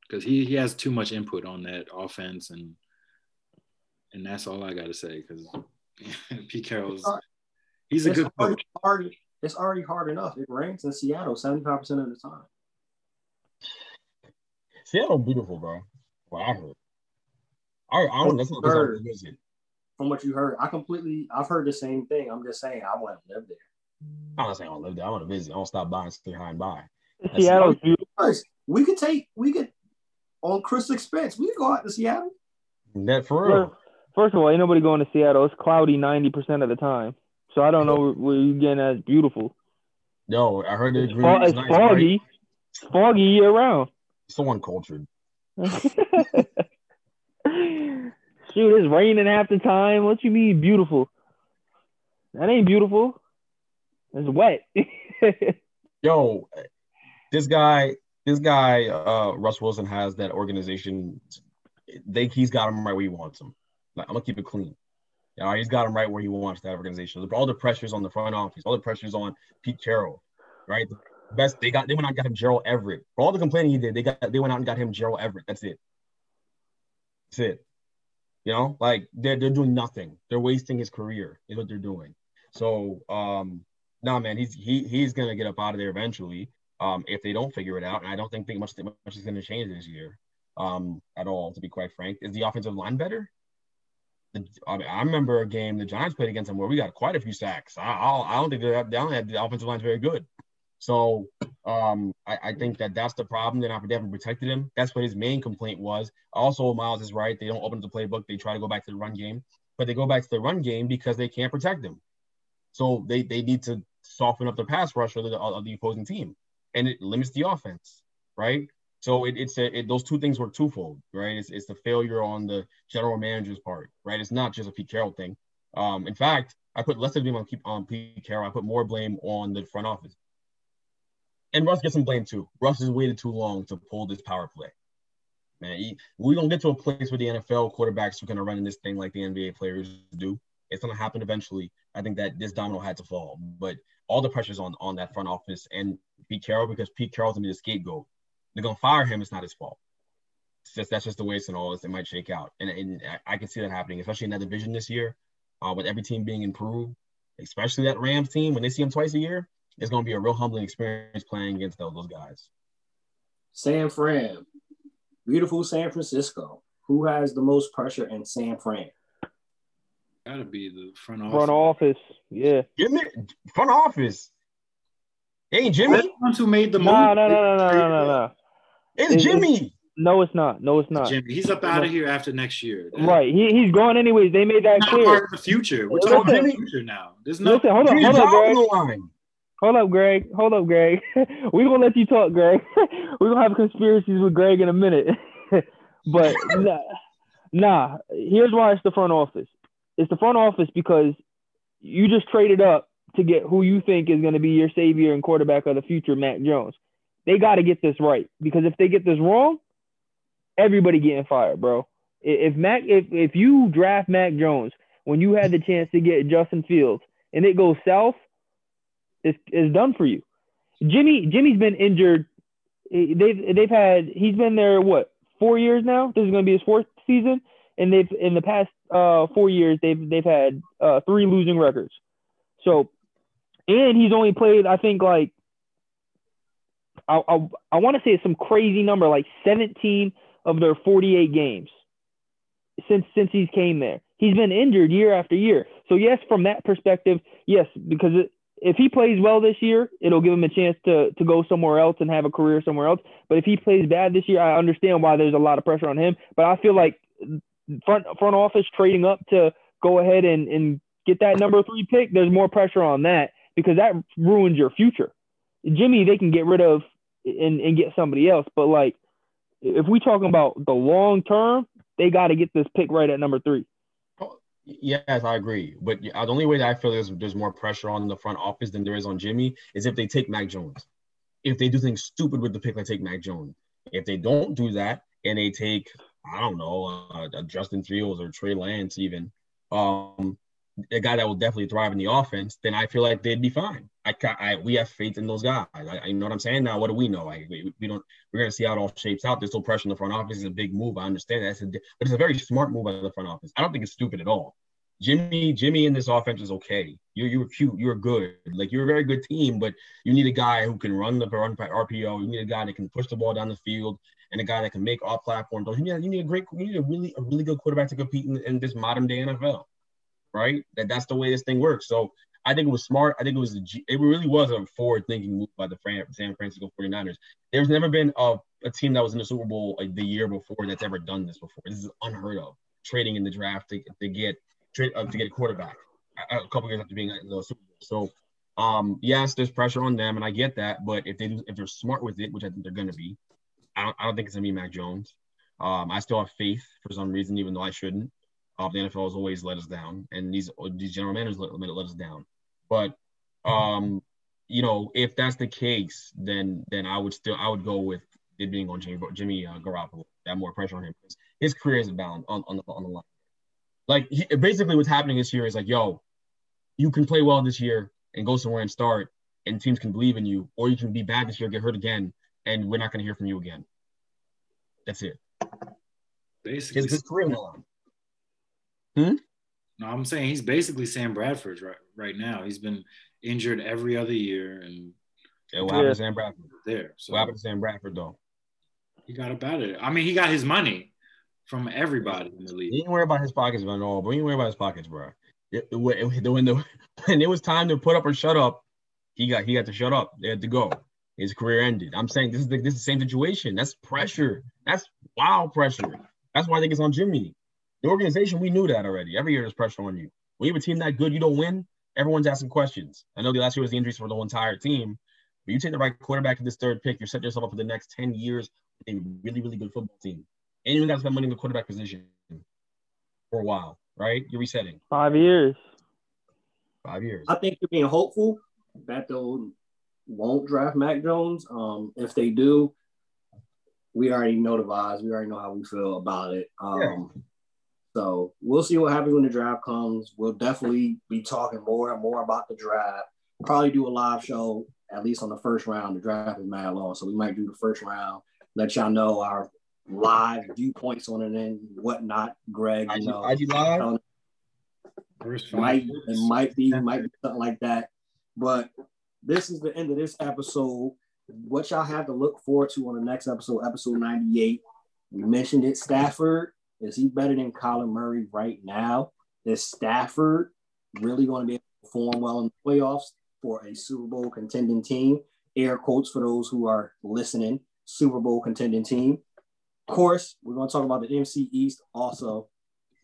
because he, he has too much input on that offense and and that's all I got to say because Pete Carroll's he's a it's good hard, coach. Hard, It's already hard enough. It rains in Seattle 75% of the time. Seattle beautiful, bro. What I heard. I, I don't. That's not Heard. because visit. From what you heard, I completely, I've heard the same thing. I'm just saying, I want to live there. I'm not saying I want to live there. I want to visit. I want to stop by and stay high and by. That's- Seattle's beautiful. Guys, we could take, we could, on Chris' expense, we could go out to Seattle. That for First, real. First of all, ain't nobody going to Seattle. It's cloudy ninety percent of the time, so I don't know where, you getting as beautiful. Yo, I heard the It's, fo- it's nice, foggy. right? It's foggy year round. So uncultured. Shoot, it's raining half the time. What you mean beautiful? That ain't beautiful. It's wet. Yo, this guy, this guy, uh, Russ Wilson has that organization. They he's got him right where he wants him. Like, I'm gonna keep it clean. Know, he's got him right where he wants that organization. All the pressures on the front office, all the pressures on Pete Carroll, right? The best they got, they went out and got him Gerald Everett. For all the complaining he did, they got they went out and got him Gerald Everett. That's it. That's it. You know, like they're they're doing nothing. They're wasting his career. Is what they're doing. So, um, nah, man, he's he he's gonna get up out of there eventually. Um, if they don't figure it out, and I don't think, think much much is gonna change this year, um, at all. To be quite frank, is the offensive line better? I, mean, I remember a game the Giants played against them where we got quite a few sacks. I I'll, I don't think that they don't have the offensive line's very good. So um, I, I think that that's the problem. They're not they haven't protected him. That's what his main complaint was. Also, Miles is right. They don't open up the playbook. They try to go back to the run game, but they go back to the run game because they can't protect him. So they they need to soften up the pass rush of the, of the opposing team, and it limits the offense, right? So it, it's a, it, those two things were twofold, right? It's, it's the failure on the general manager's part, right? It's not just a Pete Carroll thing. Um, in fact, I put less of blame on, on Pete Carroll. I put more blame on the front office. And Russ gets some blame too. Russ has waited too long to pull this power play. Man, he, we don't get to a place where the NFL quarterbacks are going to run in this thing like the NBA players do. It's going to happen eventually. I think that this domino had to fall, but all the pressure's on on that front office and Pete Carroll because Pete Carroll's gonna be the scapegoat. They're gonna fire him. It's not his fault. It's just that's just the way it's in all this. It might shake out, and, and I can see that happening, especially in that division this year, uh, with every team being improved, especially that Rams team. When they see him twice a year, it's gonna be a real humbling experience playing against those, those guys. San Fran, beautiful San Francisco. Who has the most pressure in San Fran? Gotta be the front office. Front office, yeah. Jimmy, front office. Hey, Jimmy, They're the ones who made the move. No, no, no, no, no, no, no, no. it's It- Jimmy. No, it's not. No, it's not. Jimmy, he's up out of here after next year. That's Right. He he's gone anyways. They made that not clear. part of the future. We're Listen. talking about the future now. There's no. Listen, hold on, hold on, Greg. Hold up, Greg. Hold up, Greg. We're gonna let you talk, Greg. We're gonna have conspiracies with Greg in a minute. but nah, nah, here's why it's the front office. It's the front office because you just traded up to get who you think is gonna be your savior and quarterback of the future, Mac Jones. They gotta get this right because if they get this wrong, everybody getting fired, bro. If Mac if if you draft Mac Jones when you had the chance to get Justin Fields and it goes south, it's, it's done for you. Jimmy Jimmy's been injured. They've they've had he's been there what four years now. This is going to be his fourth season, and they've in the past uh, four years they've they've had uh, three losing records. So, and he's only played I think like I I, I want to say it's some crazy number like 17 of their 48 games since since he's came there. He's been injured year after year. So yes, from that perspective, yes, because it, if he plays well this year, it'll give him a chance to to go somewhere else and have a career somewhere else. But if he plays bad this year, I understand why there's a lot of pressure on him. But I feel like front front office trading up to go ahead and and get that number three pick, there's more pressure on that because that ruins your future. Jimmy, they can get rid of and, and get somebody else. But like if we talking about the long term, they got to get this pick right at number three. Yes, I agree. But the only way that I feel there's, there's more pressure on the front office than there is on Jimmy is if they take Mac Jones. If they do things stupid with the pick, like take Mac Jones. If they don't do that and they take, I don't know, uh, Justin Fields or Trey Lance, even um, a guy that will definitely thrive in the offense, then I feel like they'd be fine. I, I we have faith in those guys. I, I you know what I'm saying. Now, what do we know? Like we, we don't. We're gonna see how it all shapes out. There's still pressure in the front office. It's a big move. I understand that, a, but it's a very smart move by the front office. I don't think it's stupid at all. Jimmy, Jimmy in this offense is okay. You're you're cute. You're good. Like you're a very good team, but you need a guy who can run the run RPO. You need a guy that can push the ball down the field and a guy that can make off platform. You need, you need a great, you need a really a really good quarterback to compete in, in this modern day NFL, right? That that's the way this thing works. So I think it was smart. I think it was it really was a forward thinking move by the San Francisco 49ers. There's never been a, a team that was in the Super Bowl like the year before that's ever done this before. This is unheard of. Trading in the draft to, to get trade uh, to get a quarterback a, a couple years after being in the Super Bowl. So um, yes, there's pressure on them, and I get that. But if they do, if they're smart with it, which I think they're going to be, I don't, I don't think it's gonna be Mac Jones. Um, I still have faith for some reason, even though I shouldn't. Uh, the NFL has always let us down, and these these general managers let, let us down. But um, you know, if that's the case, then then I would still I would go with it being on Jimmy Jimmy uh, Garoppolo. That more pressure on him because his career is bound on on the on the line. Like he, basically, what's happening this year is like, yo, you can play well this year and go somewhere and start, and teams can believe in you, or you can be bad this year, get hurt again, and we're not going to hear from you again. That's it. Basically, his, his career on Hmm. No, I'm saying he's basically Sam Bradford right right now. He's been injured every other year, and yeah, what happened to Sam Bradford? There. So what happened to Sam Bradford though? He got about it. I mean, he got his money from everybody in the league. He didn't worry about his pockets at all, but he didn't worry about his pockets, bro. It, it, it, when the when it was time to put up or shut up, he got he got to shut up. They had to go his career ended. I'm saying this is the, this is the same situation. That's pressure. That's wild pressure. That's why I think it's on Jimmy. The organization, we knew that already. Every year there's pressure on you. When you have a team that good, you don't win. Everyone's asking questions. I know the last year was the injuries for the whole entire team, but you take the right quarterback in this third pick, you're setting yourself up for the next 10 years with a really, really good football team. And you got to spend money in the quarterback position for a while, right? You're resetting. Five years. Five years. I think you're being hopeful that they'll won't draft Mac Jones. Um, if they do, we already know the vibes. We already know how we feel about it. Um, yeah. So we'll see what happens when the draft comes. We'll definitely be talking more and more about the draft. Probably do a live show at least on the first round. The draft is mad long, so we might do the first round. Let y'all know our live viewpoints on it and whatnot. Greg, you know, IG live. Might it might be might be something like that, but this is the end of this episode. What y'all have to look forward to on the next episode, episode 98. We mentioned it. Stafford, is he better than Kyler Murray right now? Is Stafford really going to be able to perform well in the playoffs for a Super Bowl contending team? Air quotes for those who are listening, Super Bowl contending team. Of course, we're going to talk about the NFC East also.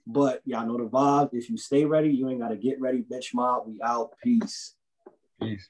But y'all know the vibe. If you stay ready, you ain't got to get ready. Bench mob, we out. Peace. Peace.